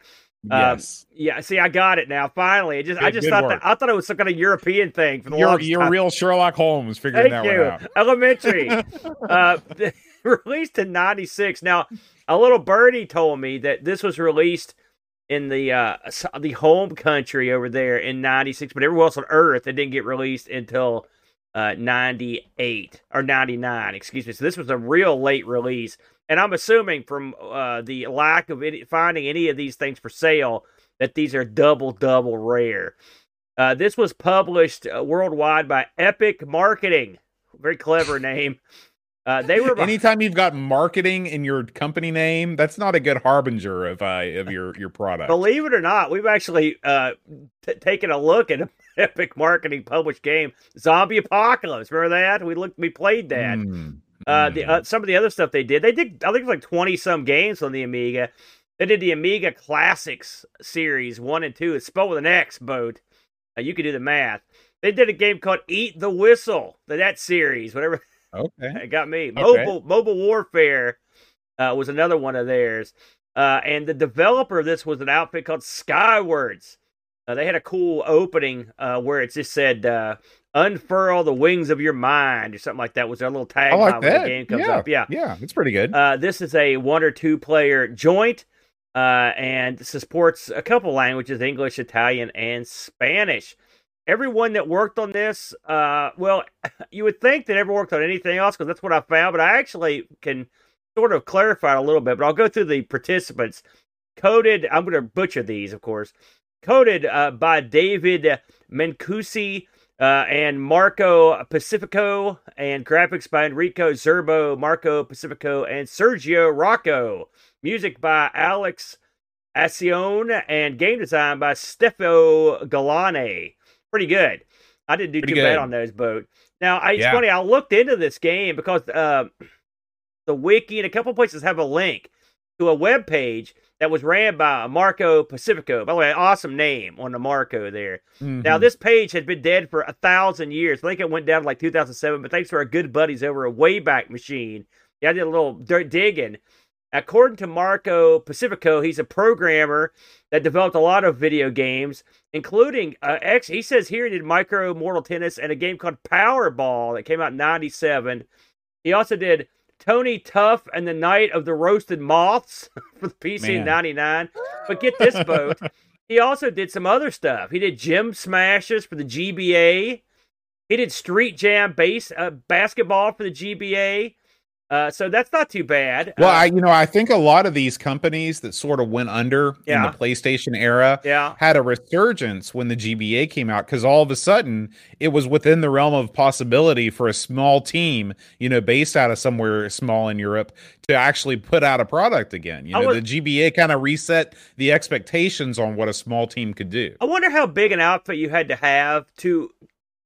[SPEAKER 2] Um,
[SPEAKER 1] Yes.
[SPEAKER 2] Yeah, see, I got it now. Finally, it just I just thought
[SPEAKER 1] work.
[SPEAKER 2] that I thought it was some kind of European thing for the
[SPEAKER 1] you're you're real Sherlock Holmes figuring
[SPEAKER 2] Thank
[SPEAKER 1] that
[SPEAKER 2] you.
[SPEAKER 1] one out.
[SPEAKER 2] Elementary. [laughs] uh, [laughs] [laughs] released in 96. Now, a little birdie told me that this was released in the uh, the home country over there in 96, but everywhere else on Earth, it didn't get released until uh, 98 or 99, excuse me. So this was a real late release. And I'm assuming from uh, the lack of any, finding any of these things for sale that these are double, double rare. Uh, this was published uh, worldwide by Epic Marketing. Very clever name. Uh, they were
[SPEAKER 1] Anytime you've got marketing in your company name, that's not a good harbinger of uh, of your your product.
[SPEAKER 2] Believe it or not, we've actually uh, t- taken a look at an [laughs] Epic Marketing published game, Zombie Apocalypse. Remember that? We looked, we played that.
[SPEAKER 1] Mm,
[SPEAKER 2] Uh, the
[SPEAKER 1] mm.
[SPEAKER 2] uh, some of the other stuff they did, they did. I think it was like twenty some games on the Amiga. They did the Amiga Classix series one and two. It's spelled with an X. Boat. Uh, you can do the math. They did a game called Eat the Whistle. That series, whatever. [laughs]
[SPEAKER 1] okay.
[SPEAKER 2] It got me.
[SPEAKER 1] Okay.
[SPEAKER 2] Mobile Mobile Warfare uh, was another one of theirs. Uh, and the developer of this was an outfit called Skywards. Uh, they had a cool opening uh, where it just said uh, "Unfurl the wings of your mind" or something like that. Was their little tagline
[SPEAKER 1] like
[SPEAKER 2] when the game comes
[SPEAKER 1] yeah.
[SPEAKER 2] up? Yeah.
[SPEAKER 1] yeah, it's pretty good.
[SPEAKER 2] Uh, this is a one or two player joint, uh, and supports a couple languages: English, Italian, and Spanish. Everyone that worked on this, uh, well, [laughs] you would think that everyone worked on anything else because that's what I found, but I actually can sort of clarify it a little bit. But I'll go through the participants. Coded, I'm going to butcher these, of course. Coded uh, by David Mancusi uh, and Marco Pacifico, and graphics by Enrico Zerbo, Marco Pacifico, and Sergio Rocco. Music by Alex Acione, and game design by Stefano Galane. Pretty good. I didn't do
[SPEAKER 1] Pretty
[SPEAKER 2] too bad on those boat. Now, I, it's
[SPEAKER 1] Yeah.
[SPEAKER 2] funny. I looked into this game because uh, the wiki and a couple places have a link to a web page that was ran by Marco Pacifico. By the way, awesome name on the Marco there. Now,
[SPEAKER 1] Mhm.
[SPEAKER 2] this page had been dead for a thousand years. I think it went down to like 2007, but thanks to our good buddies over at Wayback Machine, yeah, I did a little dirt digging. According to Marco Pacifico, he's a programmer that developed a lot of video games, including uh, X. He says here he did Mikro Mortal Tennis and a game called Powerball that came out in '97. He also did Tony Tough and the Night of the Roasted Moths [laughs] for the PC
[SPEAKER 1] Man.
[SPEAKER 2] '99. But get this, boat. He also did some other stuff. He did Gym Smashes for the GBA. He did Street Jam base uh, basketball for the GBA. Uh, so that's not too bad.
[SPEAKER 1] well,
[SPEAKER 2] Uh,
[SPEAKER 1] I you know I think a lot of these companies that sort of went under
[SPEAKER 2] Yeah.
[SPEAKER 1] in the PlayStation era
[SPEAKER 2] yeah,
[SPEAKER 1] had a resurgence when the GBA came out because all of a sudden it was within the realm of possibility for a small team, you know, based out of somewhere small in Europe to actually put out a product again. You know,
[SPEAKER 2] was-
[SPEAKER 1] the GBA kind of reset the expectations on what a small team could do.
[SPEAKER 2] I wonder how big an outfit you had to have to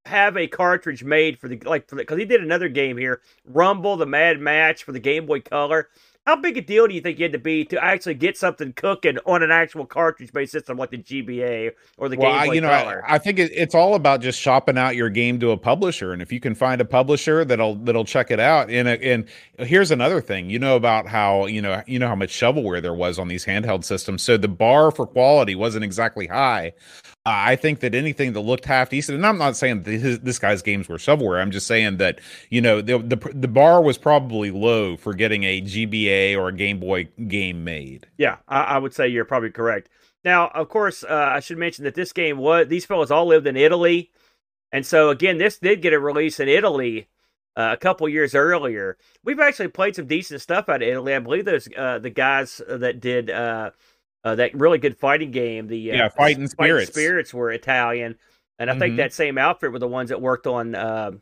[SPEAKER 2] have a cartridge made for the like for the because he did another game here, Rumble, the Mad Match for the Game Boy Color. How big a deal do you think you had to be to actually get something cooking on an actual cartridge-based system like the GBA or the
[SPEAKER 1] well,
[SPEAKER 2] Game
[SPEAKER 1] I,
[SPEAKER 2] Boy
[SPEAKER 1] you know, I,
[SPEAKER 2] Color?
[SPEAKER 1] I think it, it's all about just shopping out your game to a publisher, and if you can find a publisher that'll that'll check it out. And and here's another thing, you know about how you know you know how much shovelware there was on these handheld systems, so the bar for quality wasn't exactly high. Uh, I think that anything that looked half decent, and I'm not saying that his, this guy's games were shovelware. I'm just saying that you know the the the bar was probably low for getting a GBA or a Game Boy game made.
[SPEAKER 2] Yeah, I, I would say you're probably correct. Now, of course, uh, I should mention that this game was these fellows all lived in Italy, and so again, this did get a release in Italy uh, a couple years earlier. We've actually played some decent stuff out of Italy. I believe those uh, the guys that did uh, that really good fighting game. The uh,
[SPEAKER 1] yeah, fighting spirits.
[SPEAKER 2] Fighting spirits were Italian, and I
[SPEAKER 1] Mhm.
[SPEAKER 2] think that same outfit were the ones that worked on uh,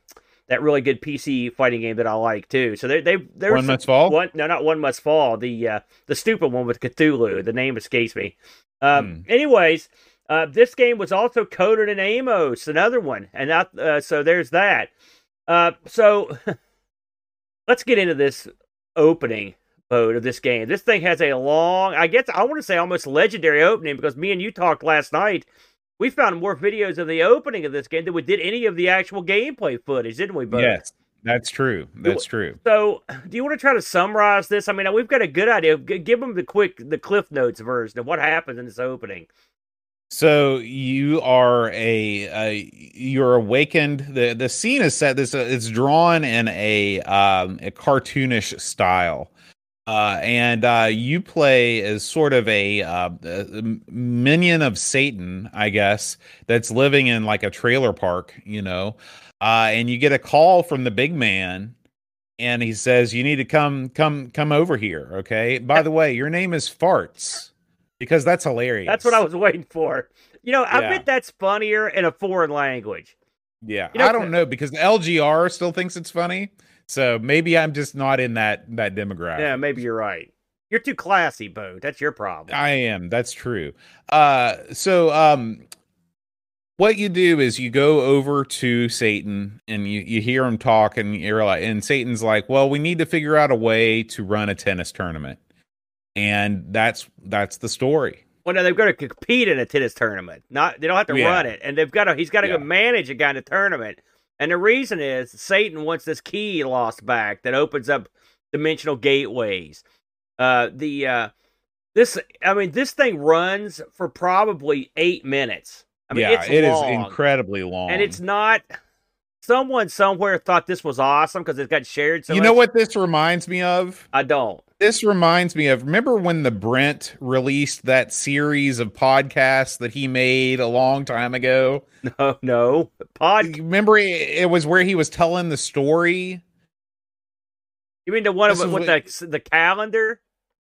[SPEAKER 2] that really good PC fighting game that I like too. So they they there was
[SPEAKER 1] One Must Fall?
[SPEAKER 2] One no, not one must fall. The uh, the stupid one with Cthulhu. The name escapes me. Um, Anyways, uh, this game was also coded in Amos, another one, and that, uh, so there's that. Uh, so [laughs] let's get into this opening mode of this game. This thing has a long, I guess I want to say almost legendary opening because me and you talked last night. We found more videos of the opening of this game than we did any of the actual gameplay footage, didn't we, Bo?
[SPEAKER 1] Yes, that's true. That's true.
[SPEAKER 2] So, do you want to try to summarize this? I mean, we've got a good idea. Give them the quick, the Cliff Notes version of what happens in this opening.
[SPEAKER 1] So you are a, a you're awakened. the The scene is set. This uh, it's drawn in a um, a cartoonish style, uh, and uh, you play as sort of a, uh, a minion of Satan, I guess, that's living in like a trailer park, you know. Uh, and you get a call from the big man, and he says you need to come come come over here. Okay. By the way, your name is Farts because that's hilarious.
[SPEAKER 2] That's what I was waiting for. You know, I
[SPEAKER 1] Yeah.
[SPEAKER 2] bet that's funnier in a foreign language.
[SPEAKER 1] Yeah,
[SPEAKER 2] You know,
[SPEAKER 1] I don't know because the LGR still thinks it's funny. So maybe I'm just not in that that demographic.
[SPEAKER 2] Yeah, maybe you're right. You're too classy, Bo. That's your problem.
[SPEAKER 1] I am. That's true. Uh so um what you do is you go over to Satan and you, you hear him talk and you're like and Satan's like, "Well, we need to figure out a way to run a tennis tournament." And that's that's the story.
[SPEAKER 2] Well, no, they've got to compete in a tennis tournament. Not they don't have to
[SPEAKER 1] Yeah.
[SPEAKER 2] run it, and they've got to. He's got to
[SPEAKER 1] Yeah.
[SPEAKER 2] go manage a guy in a tournament. And the reason is Satan wants this key lost back that opens up dimensional gateways. Uh, the uh, this I mean this thing runs for probably eight minutes. I mean,
[SPEAKER 1] yeah,
[SPEAKER 2] it's
[SPEAKER 1] it is incredibly long.
[SPEAKER 2] and it's not. Someone somewhere thought this was awesome because it got shared. So
[SPEAKER 1] you know what this reminds me of?
[SPEAKER 2] I don't.
[SPEAKER 1] This reminds me of remember when the Brent released that series of podcasts that he made a long time ago? [laughs]
[SPEAKER 2] No, no. Pod.
[SPEAKER 1] Remember it, it was where he was telling the story?
[SPEAKER 2] You mean the one
[SPEAKER 1] This
[SPEAKER 2] with,
[SPEAKER 1] is
[SPEAKER 2] with the the calendar?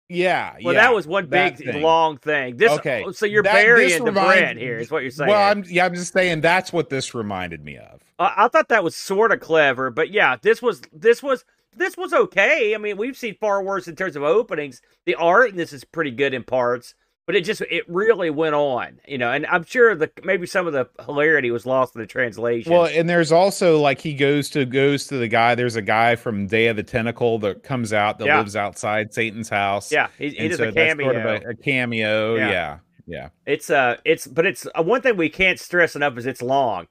[SPEAKER 1] Yeah,
[SPEAKER 2] Well,
[SPEAKER 1] yeah,
[SPEAKER 2] that was one big
[SPEAKER 1] thing.
[SPEAKER 2] long thing. This
[SPEAKER 1] Okay, oh,
[SPEAKER 2] so you're
[SPEAKER 1] that-
[SPEAKER 2] burying the
[SPEAKER 1] remind-
[SPEAKER 2] brand here. Is what you're saying?
[SPEAKER 1] Well, I'm yeah, I'm just saying that's what this reminded me of.
[SPEAKER 2] I, I thought that was sort of clever, but yeah, this was this was this was okay. I mean, we've seen far worse in terms of openings. The art in this is pretty good in parts, but it just it really went on, you know. And I'm sure the maybe some of the hilarity was lost in the translation.
[SPEAKER 1] Well, and there's also like he goes to goes to the guy. There's a guy from Day of the Tentacle that comes out that
[SPEAKER 2] Yeah.
[SPEAKER 1] lives outside Satan's house.
[SPEAKER 2] yeah, he, he does
[SPEAKER 1] so
[SPEAKER 2] a cameo.
[SPEAKER 1] sort of a, a cameo.
[SPEAKER 2] Yeah.
[SPEAKER 1] Yeah, yeah.
[SPEAKER 2] It's uh, it's but it's uh, one thing we can't stress enough is it's long.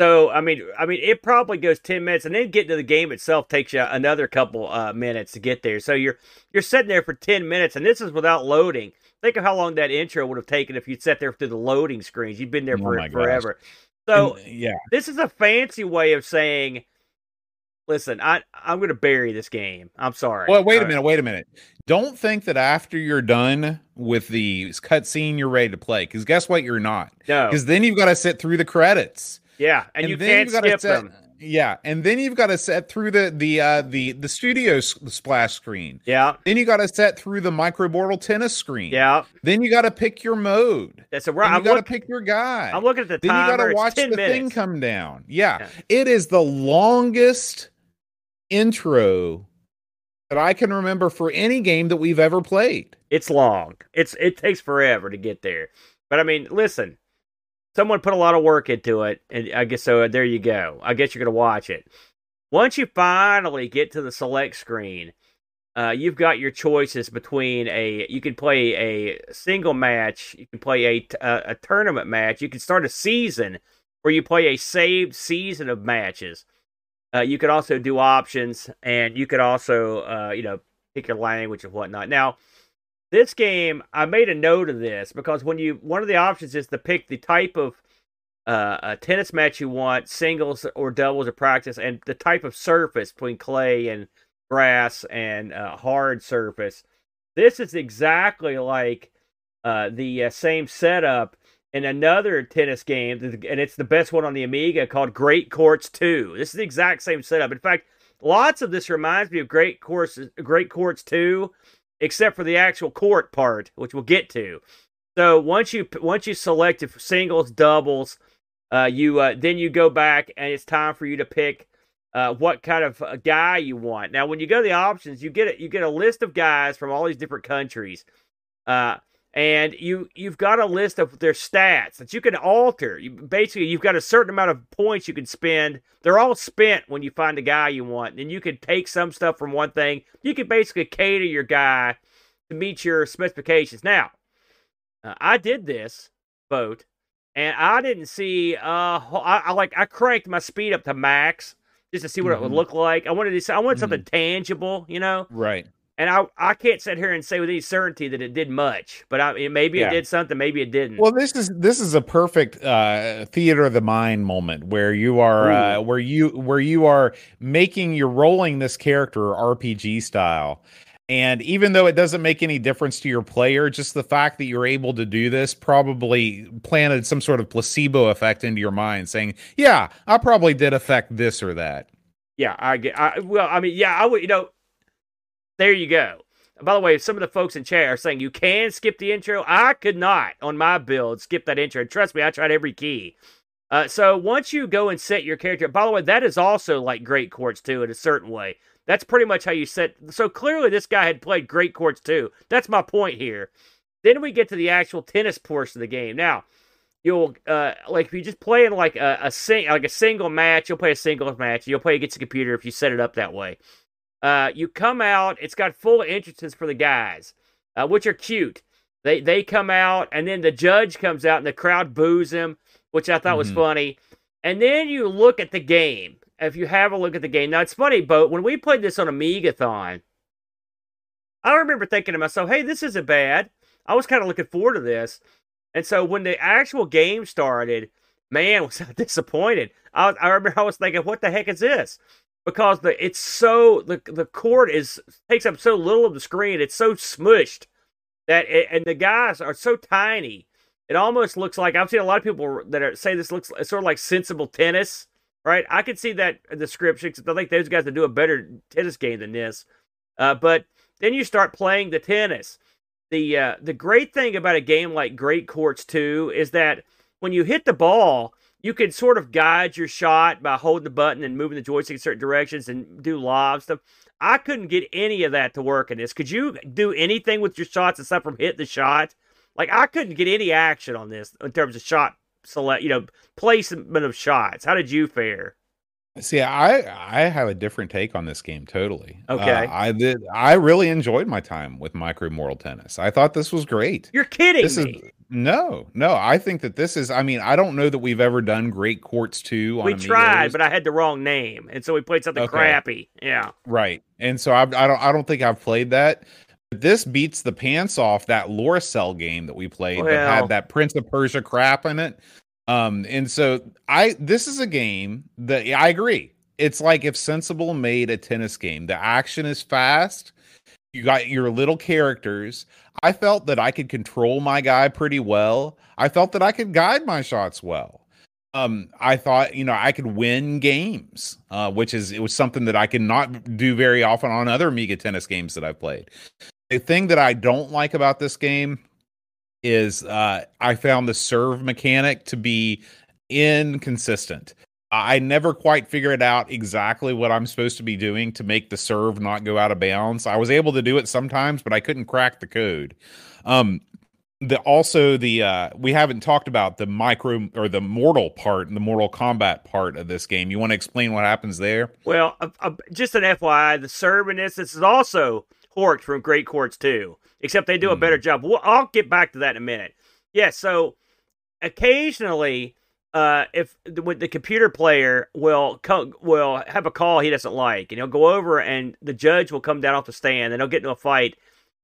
[SPEAKER 2] So I mean, I mean, it probably goes ten minutes, and then getting to the game itself takes you another couple uh, minutes to get there. So you're you're sitting there for ten minutes, and this is without loading. Think of how long that intro would have taken if you'd sat there through the loading screens. You've been there
[SPEAKER 1] Oh
[SPEAKER 2] for
[SPEAKER 1] gosh.
[SPEAKER 2] forever. So
[SPEAKER 1] And- yeah,
[SPEAKER 2] this is a fancy way of saying, "Listen, I I'm going to bury this game. I'm sorry."
[SPEAKER 1] Well, wait a
[SPEAKER 2] Uh,
[SPEAKER 1] minute. Wait a minute. Don't think that after you're done with the cutscene, you're ready to play. Because guess what? You're not.
[SPEAKER 2] No,
[SPEAKER 1] Because then you've got to sit through the credits,
[SPEAKER 2] yeah, and, you
[SPEAKER 1] then
[SPEAKER 2] can't skip
[SPEAKER 1] set-
[SPEAKER 2] them.
[SPEAKER 1] Yeah, and then you've got to set through the the uh, the the studio s- splash screen.
[SPEAKER 2] Yeah,
[SPEAKER 1] Then you got to set through the Mikro Mortal Tennis screen.
[SPEAKER 2] yeah.
[SPEAKER 1] Then you got to pick your mode.
[SPEAKER 2] That's a
[SPEAKER 1] And
[SPEAKER 2] right.
[SPEAKER 1] you got to pick your guy.
[SPEAKER 2] I'm looking at the
[SPEAKER 1] then you got to watch the
[SPEAKER 2] minutes.
[SPEAKER 1] thing come down. Yeah.
[SPEAKER 2] Yeah.
[SPEAKER 1] It is the longest intro that I can remember for any game that we've ever played.
[SPEAKER 2] It's long. It's it takes forever to get there. But I mean, listen, someone put a lot of work into it, and I guess so. There you go. I guess you're gonna watch it. Once you finally get to the select screen, uh, you've got your choices between a. You can play a single match. You can play a a tournament match. You can start a season where you play a saved season of matches. Uh, you could also do options, and you could also, uh, you know, pick your language and whatnot. Now, this game, I made a note of this because when you one of the options is to pick the type of uh, a tennis match you want, singles or doubles or practice, and the type of surface between clay and grass and uh, hard surface. This is exactly like uh, the uh, same setup in another tennis game, and it's the best one on the Amiga called Great Courts 2. This is the exact same setup. In fact, lots of this reminds me of Great Courts, Great Courts 2, except for the actual court part, which we'll get to. So once you once you select singles, doubles, uh, you uh, then you go back and it's time for you to pick uh, what kind of guy you want. Now, when you go to the options, you get it. You get a list of guys from all these different countries, uh, and you you've got a list of their stats that you can alter. You, basically, you've got a certain amount of points you can spend. They're all spent when you find the guy you want, and you can take some stuff from one thing. You can basically cater your guy to meet your specifications. Now, uh, I did this vote, and I didn't see. Uh, I, I like I cranked my speed up to max just to see what mm-hmm. it would mm-hmm. look like. I wanted to see, I wanted mm-hmm. something tangible, you know?
[SPEAKER 1] Right.
[SPEAKER 2] And I I can't sit here and say with any certainty that it did much, but I maybe yeah. it did something, maybe it didn't.
[SPEAKER 1] Well, this is this is a perfect uh, theater of the mind moment where you are uh, where you where you are making you're rolling this character RPG style, and even though it doesn't make any difference to your player, just the fact that you're able to do this probably planted some sort of placebo effect into your mind, saying, "Yeah, I probably did affect this or that."
[SPEAKER 2] Yeah, I get. I, well, I mean, yeah, I would. You know, there you go. By the way, some of the folks in chat are saying you can skip the intro. I could not on my build skip that intro. Trust me, I tried every key. Uh, so once you go and set your character, by the way, that is also like Great Courts 2 in a certain way. That's pretty much how you set. So clearly, this guy had played Great Courts 2. That's my point here. Then we get to the actual tennis portion of the game. Now, you'll uh, like if you just play in like a, a sing like a single match, you'll play a singles match. You'll play against the computer if you set it up that way. Uh, you come out. It's got full entrances for the guys, uh, which are cute. They they come out, and then the judge comes out, and the crowd boos him, which I thought mm-hmm. was funny. And then you look at the game, if you have a look at the game. Now it's funny, but when we played this on Amigathon, I remember thinking to myself, "Hey, this isn't bad." I was kind of looking forward to this, and so when the actual game started, man, [laughs] was I disappointed. I, I remember I was thinking, "What the heck is this?" Because the it's so the the court is takes up so little of the screen. It's so smushed that it, and the guys are so tiny. It almost looks like I've seen a lot of people that are, say this looks sort of like sensible tennis right? I could see that description because I think those guys would do a better tennis game than this. Uh, but then you start playing the tennis. The uh, the great thing about a game like Great Courts 2 is that when you hit the ball, you can sort of guide your shot by holding the button and moving the joystick in certain directions and do lob stuff. I couldn't get any of that to work in this. Could you do anything with your shots aside from hit the shot? Like I couldn't get any action on this in terms of shot select, you know, placement of shots. How did you fare?
[SPEAKER 1] See, I I have a different take on this game totally.
[SPEAKER 2] Okay, uh,
[SPEAKER 1] I did. I really enjoyed my time with Mikro Mortal Tennis. I thought this was great.
[SPEAKER 2] You're kidding
[SPEAKER 1] this
[SPEAKER 2] me.
[SPEAKER 1] Is, no, no. I think that this is. I mean, I don't know that we've ever done Great Courts two.
[SPEAKER 2] we tried, but I had the wrong name, and so we played something okay. crappy. Yeah,
[SPEAKER 1] right. And so I, I don't. I don't think I've played that. This beats the pants off that Loriciel game that we played well, that had that Prince of Persia crap in it. Um, and so I this is a game that I agree. It's like if Sensible made a tennis game. The action is fast. You got your little characters. I felt that I could control my guy pretty well. I felt that I could guide my shots well. Um, I thought, you know, I could win games, uh, which is it was something that I can not do very often on other Amiga tennis games that I've played. The thing that I don't like about this game is uh, I found the serve mechanic to be inconsistent. I never quite figured out exactly what I'm supposed to be doing to make the serve not go out of bounds. I was able to do it sometimes, but I couldn't crack the code. Um, the also the uh, we haven't talked about the micro or the mortal part and the Mortal Kombat part of this game. You want to explain what happens there?
[SPEAKER 2] Well, uh, uh, just an FYI, the serve in this, this is also Horked from Great Courts 2 except they do a better mm. job. Well, I'll get back to that in a minute. Yeah, so occasionally, uh, if the, the computer player will come, will have a call he doesn't like, and he'll go over, and the judge will come down off the stand, and they'll get into a fight,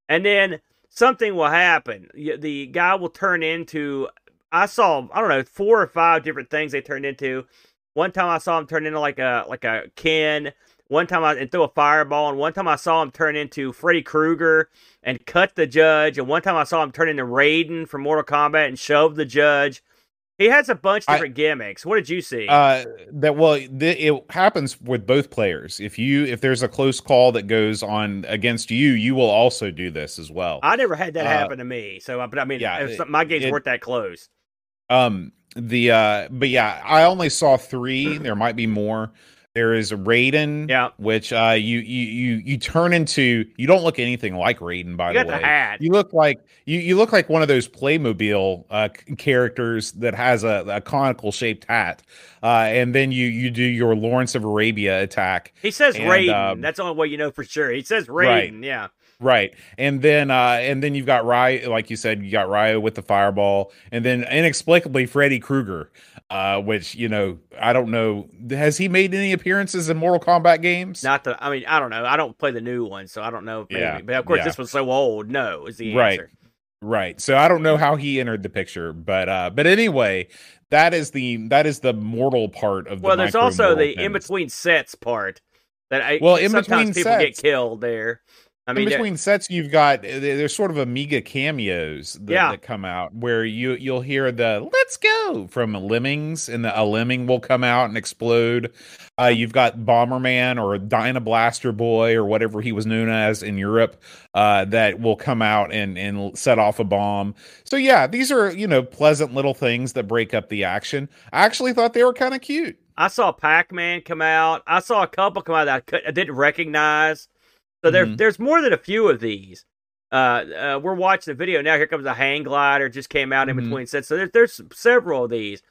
[SPEAKER 2] and then something will happen. The guy will turn into. I saw I don't know four or five different things they turned into. One time I saw him turn into like a like a Ken. One time I and throw a fireball, and one time I saw him turn into Freddy Krueger and cut the judge, and one time I saw him turn into Raiden from Mortal Kombat and shove the judge. He has a bunch of different I, gimmicks. What did you see?
[SPEAKER 1] Uh, that well, th- it happens with both players. If you if there's a close call that goes on against you, you will also do this as well.
[SPEAKER 2] I never had that uh, happen to me. So, but I mean, yeah, it, my games it, weren't that close.
[SPEAKER 1] Um, the uh, but yeah, I only saw three. There might be more. There is Raiden,
[SPEAKER 2] yeah.
[SPEAKER 1] which uh, you you you you turn into. You don't look anything like Raiden, by
[SPEAKER 2] you
[SPEAKER 1] the way.
[SPEAKER 2] The hat.
[SPEAKER 1] You look like you you look like one of those Playmobil uh, characters that has a, a conical shaped hat, uh, and then you you do your Lawrence of Arabia attack.
[SPEAKER 2] He says and, Raiden. Um, That's the only way you know for sure. He says Raiden. Right. Yeah.
[SPEAKER 1] Right. And then uh and then you've got Ryu like you said, you got Ryu with the fireball, and then inexplicably Freddy Krueger, uh, which, you know, I don't know. Has he made any appearances in Mortal Kombat games?
[SPEAKER 2] Not the I mean, I don't know. I don't play the new one, so I don't know maybe. Yeah. But of course yeah. this was so old. No, is the
[SPEAKER 1] right.
[SPEAKER 2] answer.
[SPEAKER 1] Right. So I don't know how he entered the picture, but uh but anyway, that is the that is the mortal part of the
[SPEAKER 2] Well, there's also the in between sets part that I well in between people sets, get killed there.
[SPEAKER 1] I mean, in between sets, you've got there's sort of Amiga cameos that, yeah. that, come out where you you'll hear the "Let's go" from Lemmings, and the, a lemming will come out and explode. Uh, you've got Bomberman or Dyna-Blaster Boy or whatever he was known as in Europe uh, that will come out and and set off a bomb. So yeah, these are you know pleasant little things that break up the action. I actually thought they were kind of cute.
[SPEAKER 2] I saw Pac Man come out. I saw a couple come out that I, I didn't recognize. So there, mm-hmm. there's more than a few of these. Uh, uh, we're watching the video now. Here comes a hang glider. Just came out in mm-hmm. between sets. So there's there's several of these,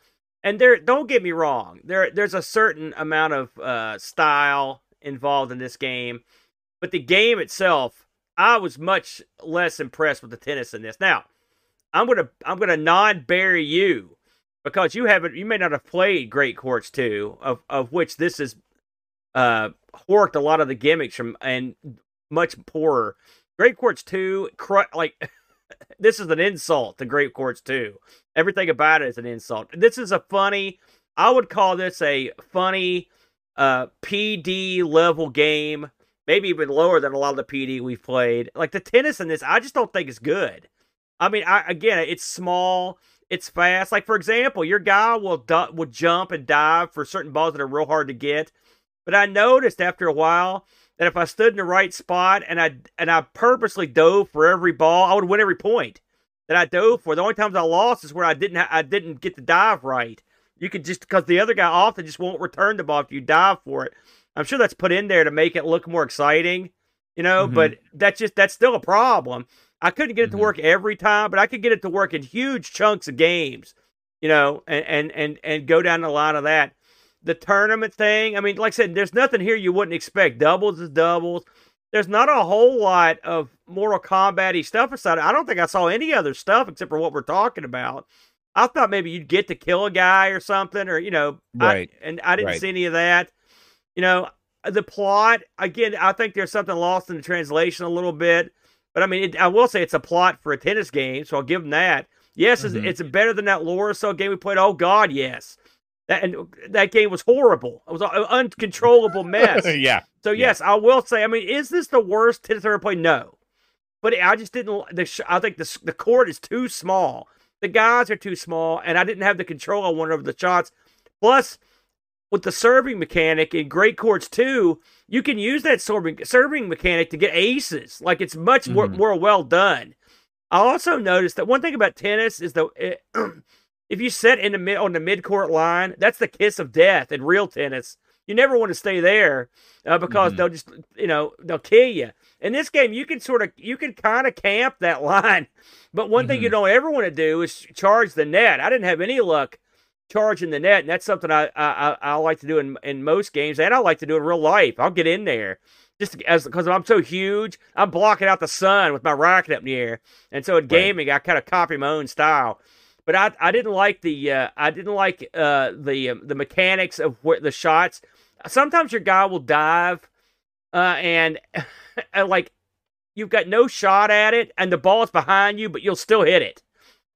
[SPEAKER 2] and there. Don't get me wrong. There there's a certain amount of uh, style involved in this game, but the game itself, I was much less impressed with the tennis in this. Now, I'm gonna I'm gonna non bury you because you haven't you may not have played Great Courts 2, of of which this is uh horked a lot of the gimmicks from and much poorer. Great Courts 2, cr- like [laughs] this is an insult to Great Courts 2. Everything about it is an insult. This is a funny, I would call this a funny uh PD level game, maybe even lower than a lot of the PD we've played. Like the tennis in this, I just don't think is good. I mean, I again, it's small, it's fast. Like for example, your guy will du- will jump and dive for certain balls that are real hard to get. But I noticed after a while that if I stood in the right spot and I and I purposely dove for every ball, I would win every point that I dove for. The only times I lost is where I didn't ha- I didn't get the dive right. You could just because the other guy often just won't return the ball if you dive for it. I'm sure that's put in there to make it look more exciting, you know. Mm-hmm. But that's just that's still a problem. I couldn't get it mm-hmm. to work every time, but I could get it to work in huge chunks of games, you know, and and and, and go down the line of that the tournament thing. I mean, like I said, there's nothing here you wouldn't expect. Doubles is doubles. There's not a whole lot of Mortal Kombat stuff aside. I don't think I saw any other stuff except for what we're talking about. I thought maybe you'd get to kill a guy or something, or you know,
[SPEAKER 1] right?
[SPEAKER 2] I, and I didn't
[SPEAKER 1] right.
[SPEAKER 2] see any of that. You know, the plot again. I think there's something lost in the translation a little bit, but I mean, it, I will say it's a plot for a tennis game, so I'll give them that. Yes, mm-hmm. it's, it's better than that Loriciel game we played. Oh God, yes. That and that game was horrible. It was an uncontrollable mess. [laughs]
[SPEAKER 1] yeah.
[SPEAKER 2] So yes, yeah. I will say. I mean, is this the worst tennis ever played? No, but I just didn't. The, I think the the court is too small. The guys are too small, and I didn't have the control I wanted over the shots. Plus, with the serving mechanic in Great Courts 2, you can use that serving serving mechanic to get aces. Like it's much mm-hmm. more, more well done. I also noticed that one thing about tennis is the it, [clears throat] If you sit in the mid on the mid court line, that's the kiss of death in real tennis. You never want to stay there uh, because mm-hmm. they'll just you know they'll kill you. In this game, you can sort of you can kind of camp that [laughs] line, but one mm-hmm. thing you mm-hmm. don't ever want to do is charge the net. I didn't have any luck charging the net, and that's something I I, I like to do in in most games, and I like to do in real life. I'll get in there just as because I'm so huge, I'm blocking out the sun with my racket up in the air, and so in gaming, right. I kind of copy my own style but I I didn't like the uh, I didn't like uh, the um, the mechanics of where the shots. Sometimes your guy will dive, uh, [laughs] and like you've got no shot at it, and the ball is behind you, but you'll still hit it.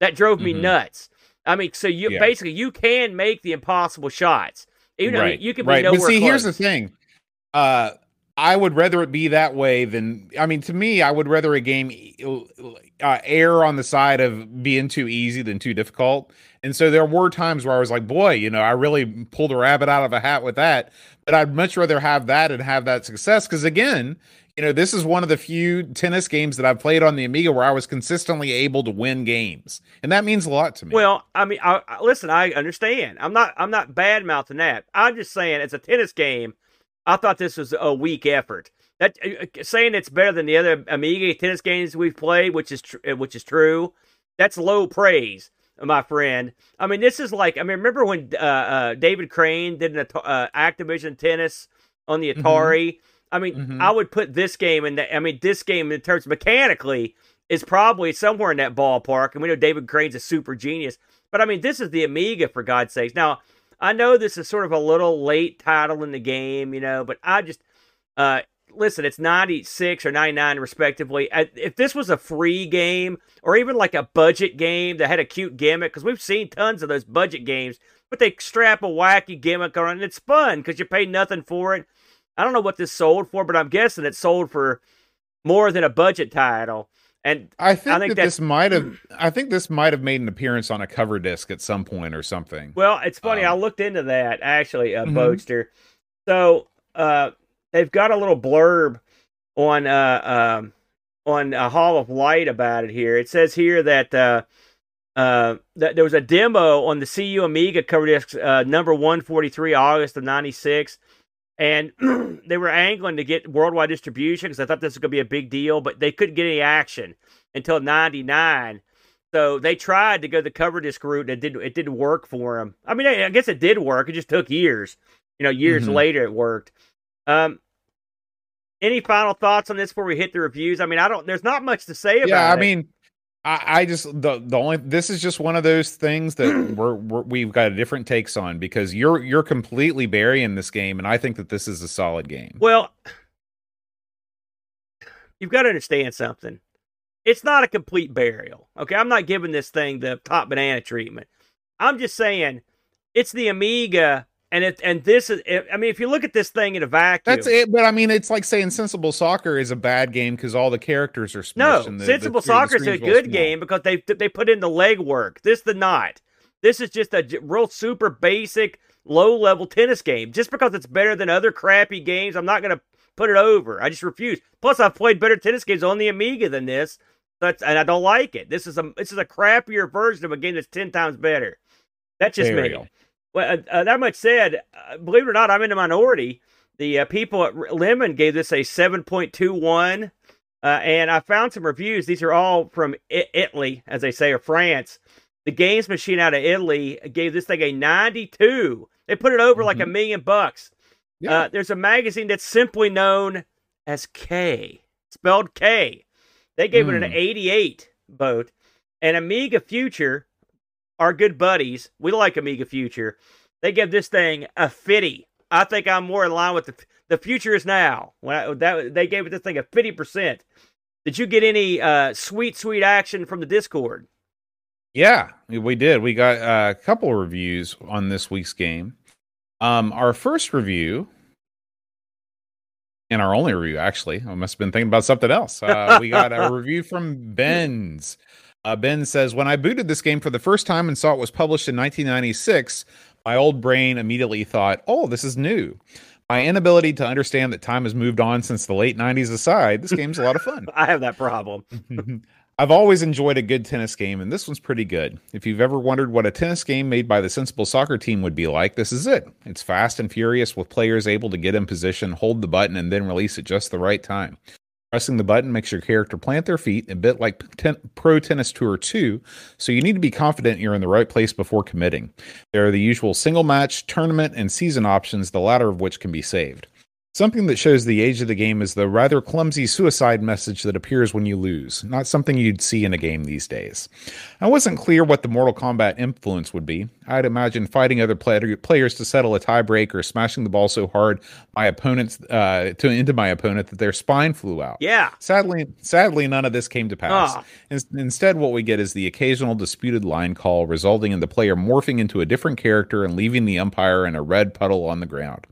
[SPEAKER 2] That drove me mm-hmm. nuts. I mean, so you yeah. basically you can make the impossible shots. Even right. you can be right. nowhere
[SPEAKER 1] But see,
[SPEAKER 2] close.
[SPEAKER 1] here's the thing. Uh, I would rather it be that way than I mean to me I would rather a game uh, err on the side of being too easy than too difficult. And so there were times where I was like, boy, you know, I really pulled a rabbit out of a hat with that. But I'd much rather have that and have that success because again, you know, this is one of the few tennis games that I've played on the Amiga where I was consistently able to win games, and that means a lot to me.
[SPEAKER 2] Well, I mean, I, I, listen, I understand. I'm not, I'm not bad mouthing that. I'm just saying, it's a tennis game. I thought this was a weak effort. That uh, uh, saying it's better than the other Amiga tennis games we've played, which is tr- uh, which is true. That's low praise, my friend. I mean, this is like I mean, remember when uh, uh, David Crane did an uh, Activision tennis on the mm-hmm. Atari? Mm-hmm. I mean, mm-hmm. I would put this game in that. I mean, this game in terms mechanically is probably somewhere in that ballpark. And we know David Crane's a super genius, but I mean, this is the Amiga for God's sakes. Now, I know this is sort of a little late title in the game, you know, but I just uh, listen. It's ninety six or ninety nine, respectively. If this was a free game or even like a budget game that had a cute gimmick, because we've seen tons of those budget games, but they strap a wacky gimmick on and it's fun because you pay nothing for it. I don't know what this sold for, but I'm guessing it sold for more than a budget title. And
[SPEAKER 1] I think, I think that this might have I think this might have made an appearance on a cover disc at some point or something.
[SPEAKER 2] Well, it's funny. Um, I looked into that actually, uh, mm-hmm. Boatster. So uh, they've got a little blurb on uh, um, on a Hall of Light about it here. It says here that uh, uh, that there was a demo on the CU Amiga cover disc uh, number 143, August of '96 and [clears throat] they were angling to get worldwide distribution because I thought this was going to be a big deal, but they couldn't get any action until '99. So they tried to go the cover disc route, and it didn't. It didn't work for them. I mean, I guess it did work. It just took years. You know, years mm-hmm. later it worked. Um, any final thoughts on this before we hit the reviews? I mean, I don't. There's not much to say about.
[SPEAKER 1] Yeah,
[SPEAKER 2] I
[SPEAKER 1] it. mean, I, I just the the only this is just one of those things that [clears throat] we're, we're we've got different takes on because you're you're completely burying this game, and I think that this is a solid game.
[SPEAKER 2] Well, you've got to understand something. It's not a complete burial. Okay, I'm not giving this thing the top banana treatment. I'm just saying it's the Amiga and it and this is I mean if you look at this thing in a vacuum
[SPEAKER 1] That's it but I mean it's like saying Sensible Soccer is a bad game cuz all the characters are
[SPEAKER 2] No, the, Sensible the, Soccer is a good game because they they put in the legwork. This the not. This is just a real super basic low level tennis game. Just because it's better than other crappy games, I'm not going to put it over. I just refuse. Plus I've played better tennis games on the Amiga than this. That's and I don't like it. This is a this is a crappier version of a game that's 10 times better. That's just there me. Well, uh, uh, that much said, uh, believe it or not, I'm in the minority. The uh, people at Lemon gave this a 7.21, uh, and I found some reviews. These are all from I- Italy, as they say, or France. The Games Machine out of Italy gave this thing a 92. They put it over mm-hmm. like a mm-hmm. million bucks. Yeah. Uh, there's a magazine that's simply known as K, spelled K. They gave mm. it an hmm. 88 vote. And Amiga Future our good buddies, we like Amiga Future. They give this thing a 50. I think I'm more in line with the the future is now. When I, that they gave it this thing a 50%. Did you get any uh, sweet sweet action from the Discord?
[SPEAKER 1] Yeah, we did. We got a couple reviews on this week's game. Um, our first review and our only review, actually, I must have been thinking about something else. Uh, we got a [laughs] review from Ben's. Uh, ben says, When I booted this game for the first time and saw it was published in 1996, my old brain immediately thought, oh, this is new. My inability to understand that time has moved on since the late 90s aside, this game's a lot of fun. [laughs]
[SPEAKER 2] I have that problem. [laughs]
[SPEAKER 1] I've always enjoyed a good tennis game, and this one's pretty good. If you've ever wondered what a tennis game made by the Sensible Soccer team would be like, this is it. It's fast and furious, with players able to get in position, hold the button, and then release at just the right time. Pressing the button makes your character plant their feet, a bit like ten- Pro Tennis Tour 2, so you need to be confident you're in the right place before committing. There are the usual single match, tournament, and season options, the latter of which can be saved. Something that shows the age of the game is the rather clumsy suicide message that appears when you lose, not something you'd see in a game these days. I wasn't clear what the Mortal Kombat influence would be. I'd imagine fighting other play- players to settle a tiebreak or smashing the ball so hard my opponents uh, to into my opponent that their spine flew out.
[SPEAKER 2] Yeah.
[SPEAKER 1] Sadly, sadly, none of this came to pass. Oh. In- instead, what we get is the occasional disputed line call, resulting in the player morphing into a different character and leaving the umpire in a red puddle on the ground.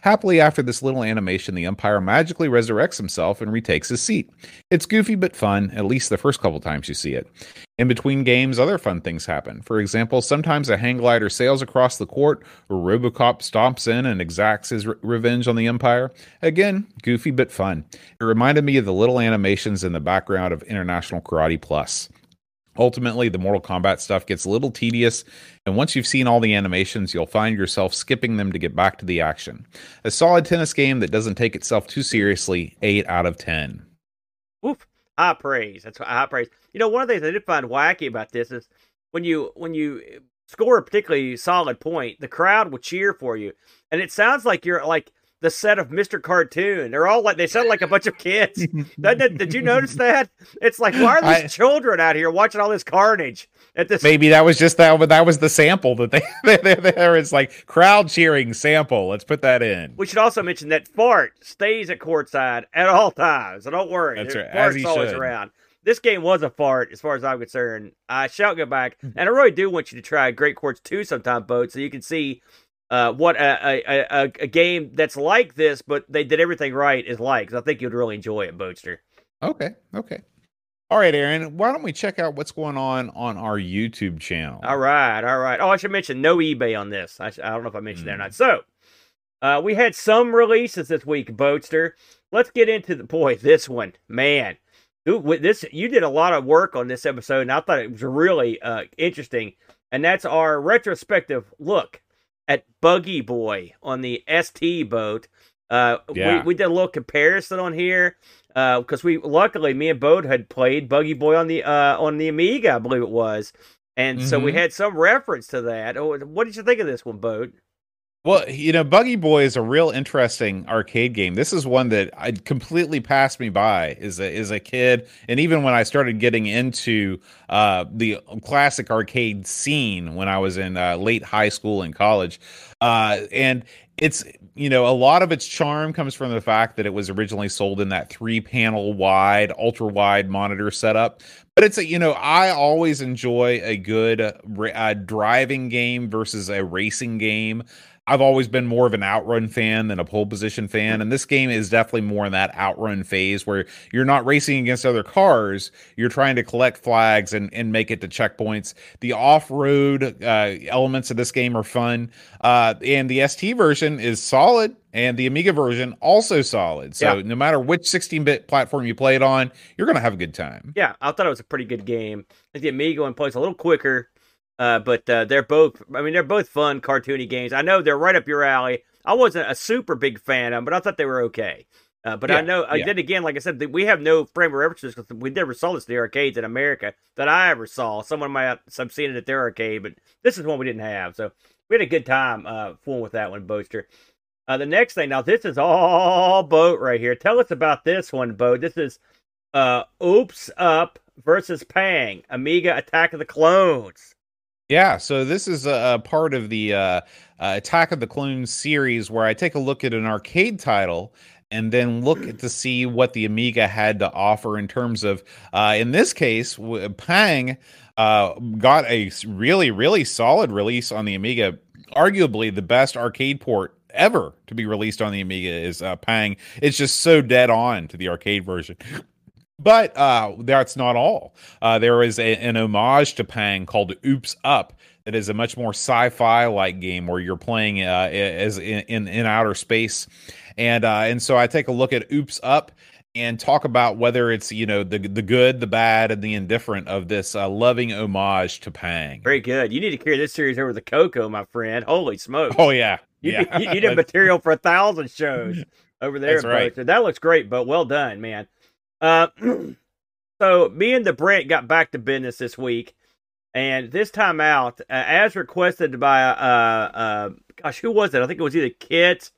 [SPEAKER 1] Happily, after this little animation, the umpire magically resurrects himself and retakes his seat. It's goofy but fun, at least the first couple times you see it. In between games, other fun things happen. For example, sometimes a hang glider sails across the court, or Robocop stomps in and exacts his re- revenge on the umpire. Again, goofy but fun. It reminded me of the little animations in the background of International Karate Plus. Ultimately, the Mortal Kombat stuff gets a little tedious, and once you've seen all the animations, you'll find yourself skipping them to get back to the action. A solid tennis game that doesn't take itself too seriously, 8 out of 10.
[SPEAKER 2] Oof. High praise. That's high praise. You know, one of the things I did find wacky about this is when you when you score a particularly solid point, the crowd will cheer for you. And it sounds like you're like the set of Mr. Cartoon. They're all like they sound like a bunch of kids. [laughs] did, did, you notice that? It's like why are these I, children out here watching all this carnage at this?
[SPEAKER 1] Maybe that was just that. but That was the sample that they [laughs] there. Like crowd cheering sample. Let's put that in.
[SPEAKER 2] We should also mention that Fart stays at courtside at all times. So don't worry.
[SPEAKER 1] That's right.
[SPEAKER 2] Fart's always should. around. This game was a fart, as far as I'm concerned. I shall go back, mm-hmm. and I really do want you to try Great Courts 2 sometime, boat, so you can see uh, what a, a, a, game that's like this, but they did everything right is like. I think you'd really enjoy it, Boatster.
[SPEAKER 1] Okay, okay. All right, Aaron, why don't we check out what's going on on our YouTube channel?
[SPEAKER 2] All right, all right. Oh, I should mention no eBay on this. I, I don't know if I mentioned mm. that or not. Hmm. So, uh, we had some releases this week, Boatster. Let's get into the boy. This one, man, Dude, this you did a lot of work on this episode, and I thought it was really uh, interesting. And that's our retrospective look at Buggy Boy on the ST boat. Uh, yeah. we, we did a little comparison on here because uh, we luckily me and Boat had played Buggy Boy on the uh, on the Amiga, I believe it was, and mm-hmm. so we mm-hmm. had some reference to that. Oh, what did you think of this one, Boat?
[SPEAKER 1] Well, you know, Buggy Boy is a real interesting arcade game. This is one that I completely passed me by as a as a kid, and even when I started getting into uh, the classic arcade scene when I was in uh, late high school and college, uh, and it's you know a lot of its charm comes from the fact that it was originally sold in that three panel wide ultra wide monitor setup. But it's a you know i always enjoy a good uh, driving game versus a racing game I've always been more of an outrun fan than a pole position fan, and this game is definitely more in that outrun phase where you're not racing against other cars, you're trying to collect flags and, and make it to checkpoints. The off road uh, elements of this game are fun, uh, and the ST version is solid, and the Amiga version also solid. So yeah. no matter which 16-bit platform you play it on, you're gonna have a good time.
[SPEAKER 2] Yeah, I thought it was a pretty good game. The Amiga one plays a little quicker uh, but uh, they're both, I mean, they're both fun, cartoony games. I know they're right up your alley. I wasn't a super big fan of them, but I thought they were okay. Uh, but yeah, I know, I did again, like I said, we have no frame of references because we never saw this in the arcades in America that I ever saw. Someone might have some seen it at their arcade, but this is one we didn't have. So we had a good time uh, fooling with that one, Boaster. Uh, the next thing, now this is all boat right here. Tell us about this one, Boat. This is uh, Oops Up versus Pang, Amiga Attack of the Clones.
[SPEAKER 1] Yeah, so this is a, part of the uh, uh, Attack of the Clones series where I take a look at an arcade title and then look [clears throat] to see what the Amiga had to offer in terms of, uh, in this case, Pang uh, got a really, really solid release on the Amiga. Arguably the best arcade port ever to be released on the Amiga is uh, Pang. It's just so dead on to the arcade version. But uh, that's not all. Uh, there is a, an homage to Pang called Oops Up that is a much more sci-fi like game where you're playing uh, as in, in, in outer space, and uh, and so I take a look at Oops Up and talk about whether it's you know the the good, the bad, and the indifferent of this uh, loving homage to Pang.
[SPEAKER 2] Very good. You need to carry this series over the Coco, my friend. Holy smokes!
[SPEAKER 1] Oh yeah,
[SPEAKER 2] you
[SPEAKER 1] yeah.
[SPEAKER 2] you, you did [laughs] material for a thousand shows over there.
[SPEAKER 1] That's right.
[SPEAKER 2] That looks great, but well done, man. Uh, [clears throat] so me and the Brent got back to business this week, and this time out, uh, as requested by uh, uh, gosh, who was it? I think it was either Kit,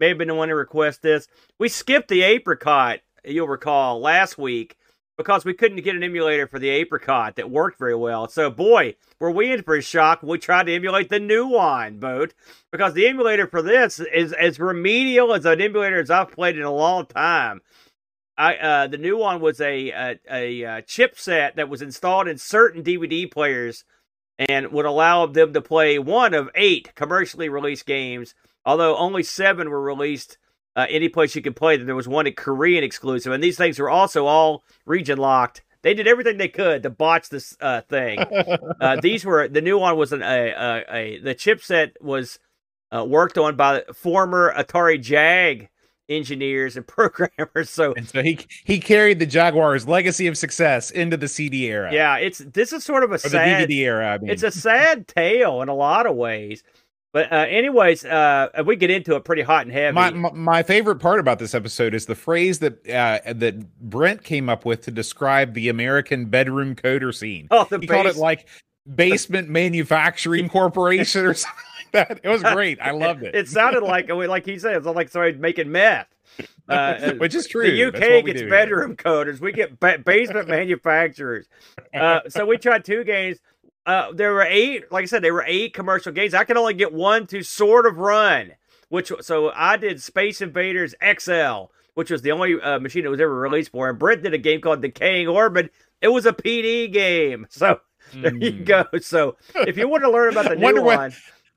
[SPEAKER 2] may have been the one to request this. We skipped the apricot. You'll recall last week because we couldn't get an emulator for the apricot that worked very well. So, boy, were we in for a shock when we tried to emulate the Nuon, boat because the emulator for this is as remedial as an emulator as I've played in a long time. I uh, the Nuon was a a, a, a chipset that was installed in certain DVD players and would allow them to play one of eight commercially released games, although only seven were released uh, any place you could play them. There was one at Korean exclusive, and these things were also all region locked. They did everything they could to botch this uh, thing. uh, [laughs] these were the Nuon was an a, a, a the chipset was uh, worked on by former Atari Jag engineers and [laughs] programmers. So
[SPEAKER 1] and so he he carried the Jaguar's legacy of success into the CD era.
[SPEAKER 2] Yeah, it's this is sort of a
[SPEAKER 1] or
[SPEAKER 2] sad
[SPEAKER 1] the DVD era. I mean.
[SPEAKER 2] it's a sad tale in a lot of ways. But uh, anyways, uh, we get into it pretty hot and heavy.
[SPEAKER 1] My, my, my favorite part about this episode is the phrase that uh, that Brent came up with to describe the American bedroom coder scene.
[SPEAKER 2] oh, the
[SPEAKER 1] he called it like basement manufacturing corporation or [laughs] something that. It was [laughs] great. I loved it.
[SPEAKER 2] It sounded like like he said, it's like somebody making meth. [laughs] Uh,
[SPEAKER 1] Which is true.
[SPEAKER 2] The
[SPEAKER 1] That's what we
[SPEAKER 2] UK gets
[SPEAKER 1] do here.
[SPEAKER 2] bedroom coders. We get ba- basement [laughs] manufacturers. Uh, so we tried two games. Uh, there were eight. Like I said, there were eight commercial games. I can only get one to sort of run. Which so I did Space Invaders XL, which was the only uh, machine that was ever released for. And Brent did a game called Decaying Orbit. It was a PD game. So there you
[SPEAKER 1] Mm.
[SPEAKER 2] go. So if you want to learn about the new
[SPEAKER 1] Wonder
[SPEAKER 2] one,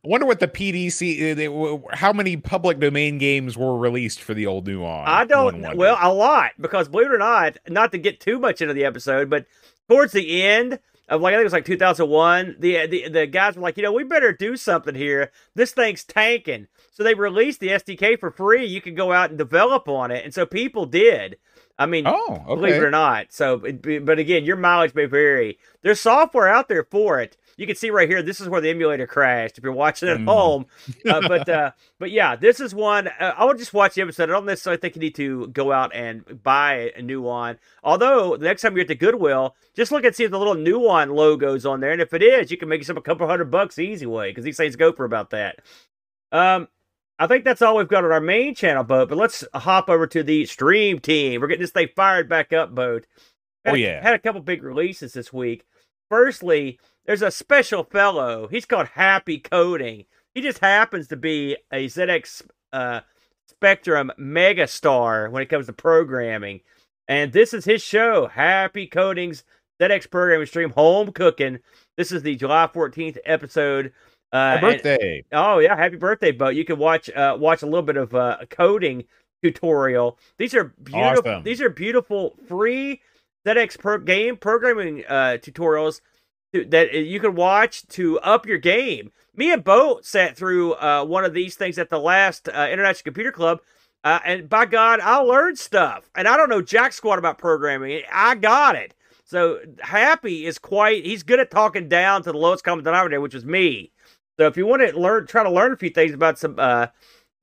[SPEAKER 1] wonder what the PDC, uh, they- how many public domain games were released for the old Nuon?
[SPEAKER 2] I don't. Well, a lot because believe it or not, not to get too much into the episode, but towards the end of like I think it was like 2001, the the the guys were like, you know, we better do something here. This thing's tanking, so they released the SDK for free. You could go out and develop on it, and so people did. I mean,
[SPEAKER 1] oh,
[SPEAKER 2] believe it or not. So, but again, your mileage may vary. There's software out there for it. You can see right here. This is where the emulator crashed. If you're watching at
[SPEAKER 1] Mhm.
[SPEAKER 2] home, uh, but uh, [laughs] but yeah, this is one. Uh, I would just watch the episode. I don't necessarily think you need to go out and buy a new one. Although the next time you're at the Goodwill, just look and see if the little Nuon logo's on there, and if it is, you can make yourself a couple hundred bucks the easy way because these things go for about that. Um, I think that's all we've got on our main channel, boat. But let's hop over to the stream team. We're getting this thing fired back up, boat. Had
[SPEAKER 1] Oh,
[SPEAKER 2] a-
[SPEAKER 1] yeah.
[SPEAKER 2] had a couple big releases this week. Firstly, there's a special fellow. He's called Happy Coding. He just happens to be a ZX uh, Spectrum megastar when it comes to programming. And this is his show, Happy Coding's ZX programming stream, Home Cooking. This is the July 14th episode. Uh,
[SPEAKER 1] My
[SPEAKER 2] and-
[SPEAKER 1] birthday.
[SPEAKER 2] Oh yeah, happy birthday, Bo! You can watch uh, watch a little bit of uh, a coding tutorial. These are beautiful.
[SPEAKER 1] Awesome.
[SPEAKER 2] These are beautiful free ZX pro- game programming uh, tutorials that you can watch to up your game. Me and Bo sat through uh, one of these things at the last uh, International Computer Club, uh, and by God, I learned stuff. And I don't know jack squat about programming. I got it. So Happy is quite. He's good at talking down to the lowest common denominator, which is me. So if you want to learn, try to learn a few things about some uh,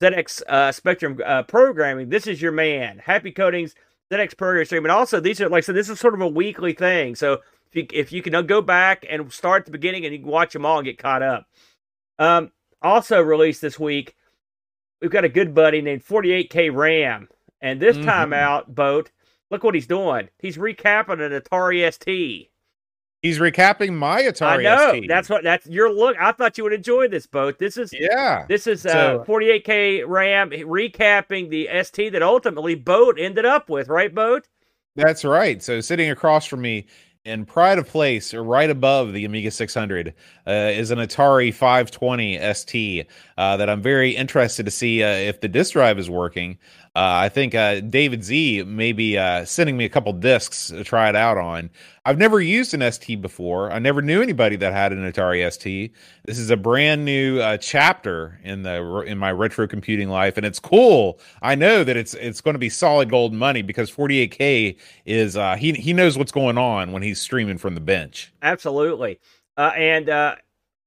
[SPEAKER 2] ZX uh, Spectrum uh, programming, this is your man. Happy Codings ZX programming stream, and also these are like said, this is sort of a weekly thing. So you if you can go back and start at the beginning and you can watch them all and get caught up. Um, also released this week, we've got a good buddy named 48K Ram, and this
[SPEAKER 1] Mhm.
[SPEAKER 2] time out, boat. Look what he's doing. He's recapping an Atari ST.
[SPEAKER 1] He's recapping my Atari
[SPEAKER 2] I know.
[SPEAKER 1] ST.
[SPEAKER 2] That's what that's your look. I thought you would enjoy this boat. This is
[SPEAKER 1] yeah.
[SPEAKER 2] this is uh, 48k RAM recapping the ST that ultimately Boat ended up with, right, Boat?
[SPEAKER 1] That's right. So sitting across from me in pride of place, right above the Amiga 600, uh, is an Atari 520 ST uh, that I'm very interested to see uh, if the disk drive is working. Uh, I think uh, David Z may be uh, sending me a couple discs to try it out on. I've never used an ST before. I never knew anybody that had an Atari ST. This is a brand new uh, chapter in the in my retro computing life, and it's cool. I know that it's it's going to be solid gold money because 48k is uh, he he knows what's going on when he's streaming from the bench.
[SPEAKER 2] Absolutely. Uh, and uh,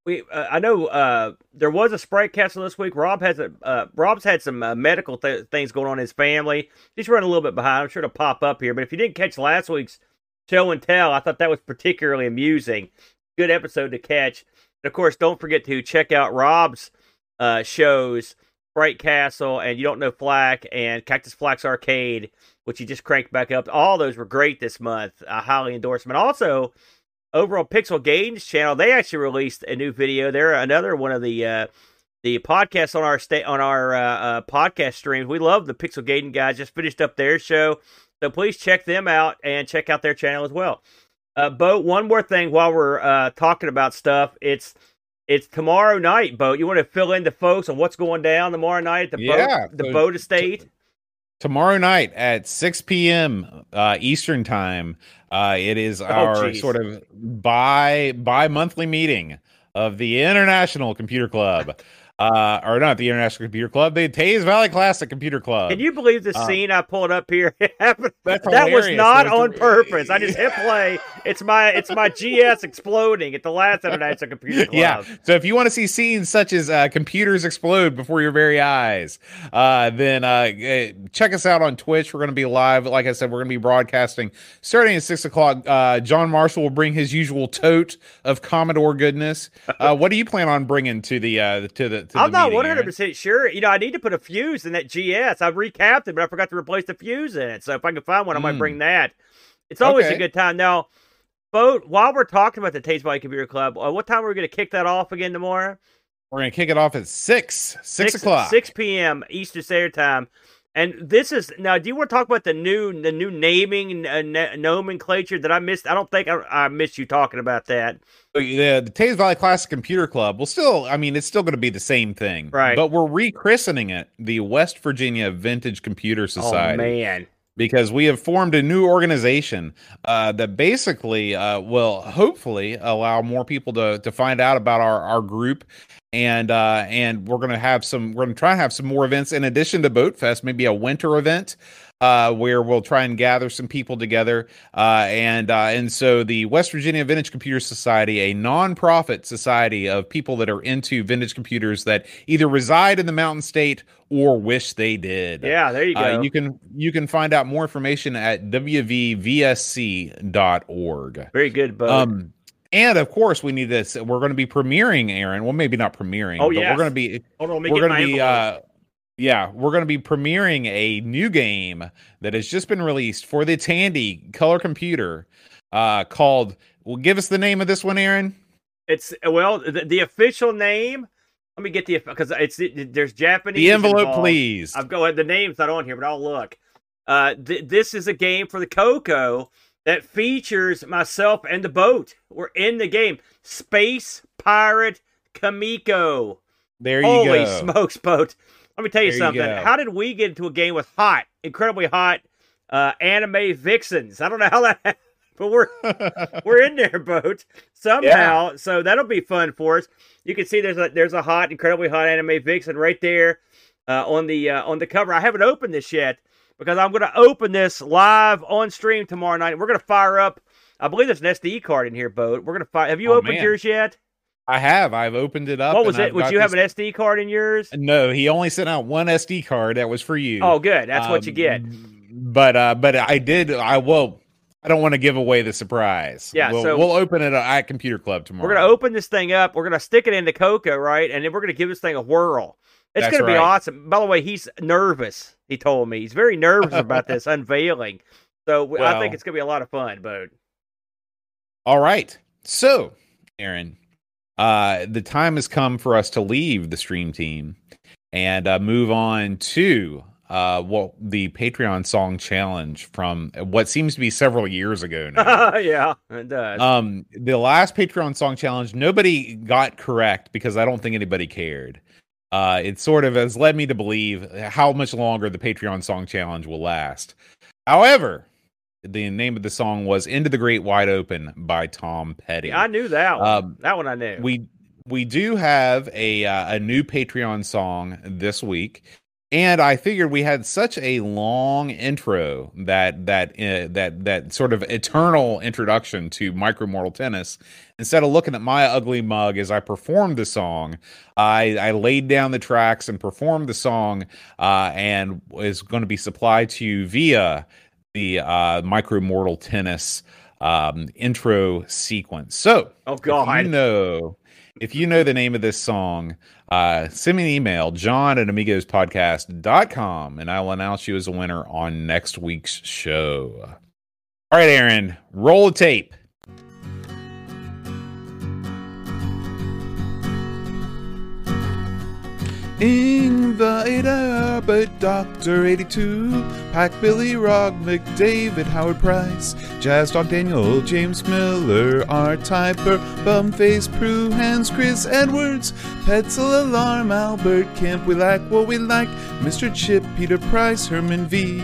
[SPEAKER 2] we, uh, I know uh, there was a Sprite Castle this week. Rob has a Rob's had some medical th- things going on in his family. He's running a little bit behind. I'm sure it'll pop up here. But if you didn't catch last week's show and tell, I thought that was particularly amusing. Good episode to catch. And of course, don't forget to check out Rob's uh, shows, Sprite Castle, and You Don't Know Flack, and Cactus Flax Arcade, which he just cranked back up. All those were great this month. I highly endorse them. And also, over on Pixel Gaiden channel, they actually released a new video. They're another one of the uh, the podcasts on our state on our uh, uh, podcast streams. We love the Pixel Gaiden guys. Just finished up their show, so please check them out and check out their channel as well. Uh, Bo, one more thing while we're uh, talking about stuff, it's it's tomorrow night, Bo. You want to fill in the folks on what's going down tomorrow night at the
[SPEAKER 1] Yeah,
[SPEAKER 2] boat the
[SPEAKER 1] so-
[SPEAKER 2] boat estate?
[SPEAKER 1] tomorrow night at 6 p.m. Uh, Eastern time. Uh, it is our
[SPEAKER 2] geez.
[SPEAKER 1] sort of bi bi monthly meeting of the International Computer Club. Uh, or not the International Computer Club, the Teays Valley Classic Computer Club.
[SPEAKER 2] Can you believe the
[SPEAKER 1] Uh,
[SPEAKER 2] scene I pulled up here? [laughs] That was not
[SPEAKER 1] There's
[SPEAKER 2] on
[SPEAKER 1] the-
[SPEAKER 2] purpose. I just hit [laughs] play. It's my it's my GS exploding at the last International Computer [laughs] Club.
[SPEAKER 1] Yeah. So if you want to see scenes such as uh, computers explode before your very eyes, uh, then uh, check us out on Twitch. We're going to be live. Like I said, we're going to be broadcasting starting at six o'clock. Uh, John Marshall will bring his usual tote of Commodore goodness. Uh, what do you plan on bringing to the uh, to the? To
[SPEAKER 2] I'm not 100 percent sure. You know, I need to put a fuse in that GS. I recapped it, but I forgot to replace the fuse in it. So if I can find one, I might
[SPEAKER 1] Hmm.
[SPEAKER 2] bring that. It's always a good time. Now, Boat, while we're talking about the Taste Valley Computer Club, uh, what time are we going to kick that off again tomorrow?
[SPEAKER 1] We're going to kick it off at six six, o'clock.
[SPEAKER 2] 6 p.m. Eastern Standard Time. And this is now. Do you want to talk about the new the new naming uh, n- nomenclature that I missed? I don't think I, I missed you talking about that.
[SPEAKER 1] the, the Teays Valley Classic Computer Club will still, I mean, it's still going to be the same thing,
[SPEAKER 2] Right.
[SPEAKER 1] But we're rechristening it the West Virginia Vintage Computer Society.
[SPEAKER 2] Oh man,
[SPEAKER 1] because we have formed a new organization uh, that basically uh, will hopefully allow more people to to find out about our our group. And uh, and we're gonna have some. We're gonna try and have some more events in addition to Boat Fest. Maybe a winter event uh, where we'll try and gather some people together. Uh, and uh, and so the West Virginia Vintage Computer Society, a nonprofit society of people that are into vintage computers that either reside in the Mountain State or wish they did.
[SPEAKER 2] yeah, there you go.
[SPEAKER 1] Uh, you can you can find out more information at wvvsc.org.
[SPEAKER 2] Very good, Boat.
[SPEAKER 1] Um, and of course, we need this. We're going to be premiering, Aaron. Well, maybe not premiering.
[SPEAKER 2] Oh,
[SPEAKER 1] but
[SPEAKER 2] yes.
[SPEAKER 1] we're going to be
[SPEAKER 2] on, let me
[SPEAKER 1] we're going to be uh, yeah, we're going to be premiering a new game that has just been released for the Tandy color computer, uh, called. Well, give us the name of this one, Aaron.
[SPEAKER 2] It's well, the, the official name. Let me get the because it's it, there's Japanese.
[SPEAKER 1] The envelope,
[SPEAKER 2] involved.
[SPEAKER 1] please.
[SPEAKER 2] I've got the name's not on here, but I'll look. Uh, th- this is a game for the Coco that features myself and the boat. We're in the game. Space Pirate Kamiko.
[SPEAKER 1] There you
[SPEAKER 2] Holy
[SPEAKER 1] go.
[SPEAKER 2] smokes, boat! Let me tell you
[SPEAKER 1] There
[SPEAKER 2] something.
[SPEAKER 1] go.
[SPEAKER 2] How did we get into a game with hot, incredibly hot uh, anime vixens? I don't know how that, happened, [laughs] but we're [laughs] we're in there, boat somehow. So that'll be fun for us. You can see there's a there's a hot, incredibly hot anime vixen right there uh, on the uh, on the cover. I haven't opened this yet because I'm going to open this live on stream tomorrow night. We're going to fire up. I believe there's an SD card in here, boat. We're going to fire. Have you
[SPEAKER 1] Oh,
[SPEAKER 2] opened
[SPEAKER 1] man.
[SPEAKER 2] yours yet?
[SPEAKER 1] I have. I've opened it up.
[SPEAKER 2] what was it?
[SPEAKER 1] I've
[SPEAKER 2] Would you have
[SPEAKER 1] this-
[SPEAKER 2] an SD card in yours?
[SPEAKER 1] No, he only sent out one SD card that was for you.
[SPEAKER 2] Oh, good. That's what you
[SPEAKER 1] Um,
[SPEAKER 2] get.
[SPEAKER 1] But uh, but I did. I will. I don't want to give away the surprise.
[SPEAKER 2] Yeah,
[SPEAKER 1] we'll,
[SPEAKER 2] so-
[SPEAKER 1] we'll open it at Computer Club tomorrow.
[SPEAKER 2] We're going to open this thing up. We're going to stick it into Coco, right? And then we're going to give this thing a whirl. It's
[SPEAKER 1] That's
[SPEAKER 2] to be
[SPEAKER 1] right.
[SPEAKER 2] awesome. By the way, he's nervous. He told me he's very nervous [laughs] about this unveiling. So w- I
[SPEAKER 1] Well-
[SPEAKER 2] think it's going to be a lot of fun, Boat.
[SPEAKER 1] All right. So, Aaron, uh, the time has come for us to leave the stream team and uh, move on to uh, what the Patreon song challenge from what seems to be several years ago [laughs] now.
[SPEAKER 2] yeah, it does.
[SPEAKER 1] Um, the last Patreon song challenge, nobody got correct because I don't think anybody cared. Uh, it sort of has led me to believe how much longer the Patreon song challenge will last. However, the name of the song was "Into the Great Wide Open" by Tom Petty.
[SPEAKER 2] I knew that one.
[SPEAKER 1] um,
[SPEAKER 2] that one I knew.
[SPEAKER 1] we we do have a uh, a new Patreon song this week, and I figured we had such a long intro that that uh, that that sort of eternal introduction to Mikro Mortal Tennis. Instead of looking at my ugly mug as I performed the song, I I laid down the tracks and performed the song, uh, and is going to be supplied to you via the uh, Mikro Mortal Tennis um, intro sequence. So,
[SPEAKER 2] oh God.
[SPEAKER 1] you know, if you know the name of this song, uh, send me an email, john at amigospodcast.com, and I will announce you as a winner on next week's show. All right, Aaron, roll the tape. Invader
[SPEAKER 3] but Dr. 82, Pack Billy Rock, McDavid, Howard Price, Jazz Dog Daniel, James Miller, Art Typer, Bumface, Prue, Hans, Chris Edwards, Petzl Alarm, Albert Kemp, we like what we like, Mr. Chip, Peter Price, Herman V.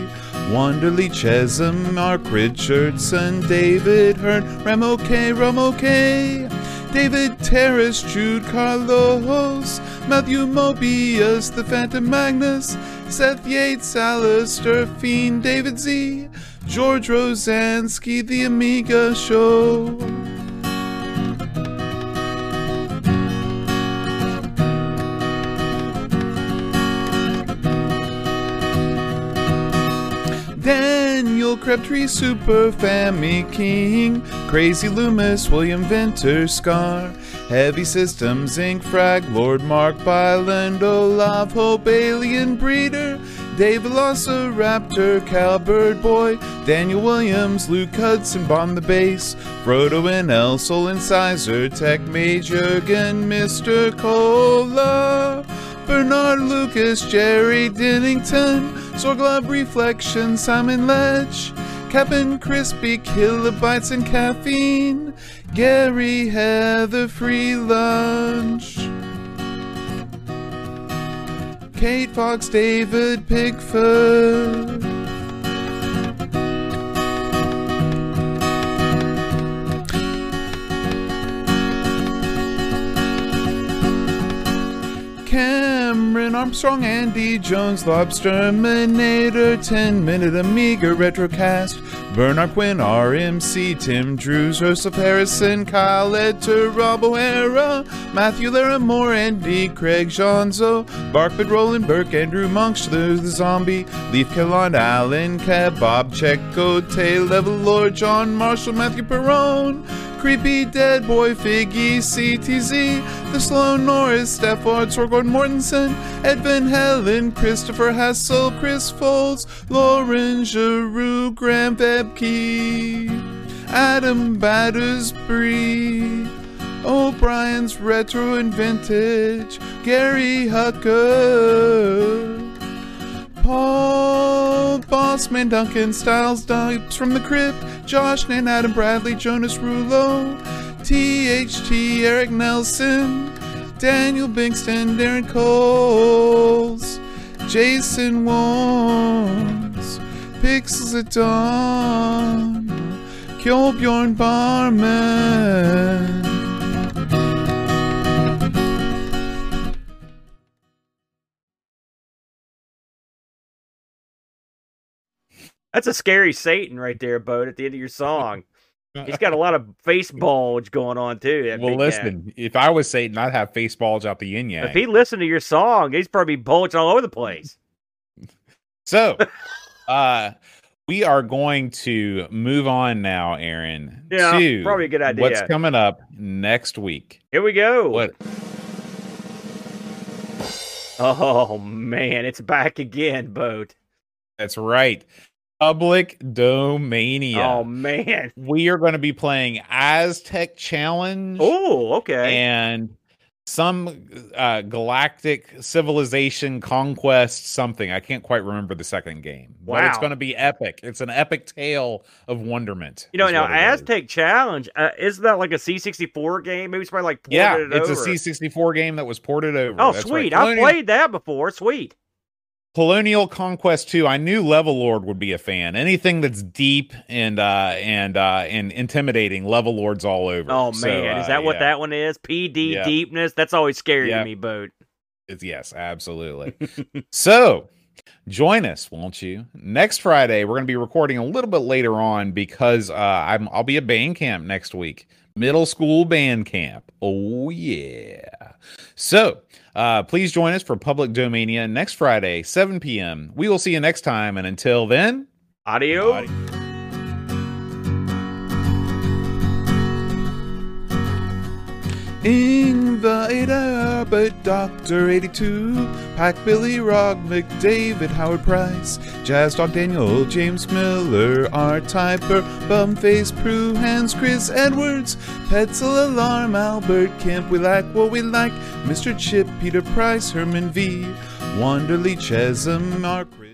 [SPEAKER 3] Wanderly Chesum, Mark Richardson, David Hearn, Ramo K, Ramo K, David Terrace, Jude Carlos, Matthew Mobius, the Phantom Magnus, Seth Yates, Alistair Fiend, David Z, George Rosansky, The Amiga Show. Crabtree, Super Family King, Crazy Loomis, William Venter, Scar, Heavy Systems Inc., Frag, Lord Mark Byland, Olaf Hope, Alien Breeder, Dave Velociraptor, Cowbird Boy, Daniel Williams, Luke Hudson, Bomb the Bass, Frodo and El Sol Incisor, Tech Major, again, Mr. Cola. Bernard Lucas, Jerry Dennington, Sorglove Reflection, Simon Ledge, Captain Crispy, Kilobytes and Caffeine, Gary Heather Free Lunch, Kate Fox, David Pickford. Cameron Armstrong, Andy Jones, Lobsterminator, 10 Minute Amiga Retrocast, Bernard Quinn, RMC, Tim Drews, Joseph Harrison, Kyle Etter, Rob O'Hara, Matthew Larimore, Andy Craig Jonzo, Barkbit Roland Burke, Andrew Monkster, The Zombie, Leaf Kellon, Alan Cab, Bob Checo, Tay Level Lord, John Marshall, Matthew Perrone, Creepy Dead Boy, Figgy, CTZ, The Sloan Norris, Stafford, Sorgord Mortensen, Edvin Helen, Christopher Hassel, Chris Folds, Lauren Giroux, Graham Bebke, Adam Battersby, O'Brien's Retro and Vintage, Gary Hucker. Paul Bossman, Duncan Styles, Dubs from the Crypt, Josh Nan, Adam Bradley, Jonas Rulo, THT, Eric Nelson, Daniel Bingston, Darren Coles, Jason Warnes, Pixels at Dawn, Kjolbjorn Barman.
[SPEAKER 2] That's a scary Satan right there, Boat, at the end of your song. He's got a lot of face bulge going on too.
[SPEAKER 1] well, listen, if I was Satan, I'd have face bulge out the yin yang.
[SPEAKER 2] If he listened to your song, he's probably bulged all over the place. [laughs]
[SPEAKER 1] So, uh, we are going to move on now, Aaron.
[SPEAKER 2] Yeah,
[SPEAKER 1] to
[SPEAKER 2] probably a good idea.
[SPEAKER 1] What's coming up next week?
[SPEAKER 2] Here we go.
[SPEAKER 1] What?
[SPEAKER 2] Oh man, it's back again, Boat.
[SPEAKER 1] That's right. Public Domania.
[SPEAKER 2] Oh man.
[SPEAKER 1] we are going to be playing Aztec Challenge
[SPEAKER 2] Oh, okay.
[SPEAKER 1] and some uh, galactic civilization conquest something. I can't quite remember the second game, but it's going to be epic. It's an epic tale of wonderment.
[SPEAKER 2] you know, now
[SPEAKER 1] it is.
[SPEAKER 2] Aztec Challenge uh, isn't that like a C64 game? Maybe somebody like ported
[SPEAKER 1] Yeah,
[SPEAKER 2] it
[SPEAKER 1] it's
[SPEAKER 2] over.
[SPEAKER 1] a C64 game that was ported over.
[SPEAKER 2] Oh,
[SPEAKER 1] That's
[SPEAKER 2] sweet!
[SPEAKER 1] Right.
[SPEAKER 2] I
[SPEAKER 1] Colonial,
[SPEAKER 2] played that before. Sweet.
[SPEAKER 1] Colonial Conquest 2. I knew Level Lord would be a fan. Anything that's deep and uh and uh and intimidating, Level Lord's all over.
[SPEAKER 2] Oh
[SPEAKER 1] So,
[SPEAKER 2] man, is
[SPEAKER 1] uh,
[SPEAKER 2] that what
[SPEAKER 1] yeah.
[SPEAKER 2] that one is? PD
[SPEAKER 1] Yeah.
[SPEAKER 2] deepness. That's always scary
[SPEAKER 1] Yeah.
[SPEAKER 2] to me, Boat.
[SPEAKER 1] It's, yes, absolutely. [laughs] so join us, won't you? Next Friday, we're going to be recording a little bit later on because uh, I'm I'll be at band camp next week, middle school band camp. Oh yeah! So uh, please join us for Public Domania next Friday, 7 p.m. We will see you next time, and until then,
[SPEAKER 2] Audio.
[SPEAKER 3] Invader, but Dr. 82, Pack Billy Rock, McDavid, Howard Price, Jazz Dog Daniel, James Miller, Art Typer, Bumface, Prue, Hans, Chris Edwards, Petzl Alarm, Albert Kemp, we like what we like, Mr. Chip, Peter Price, Herman V. Wanderly, Chesham, Arkridge.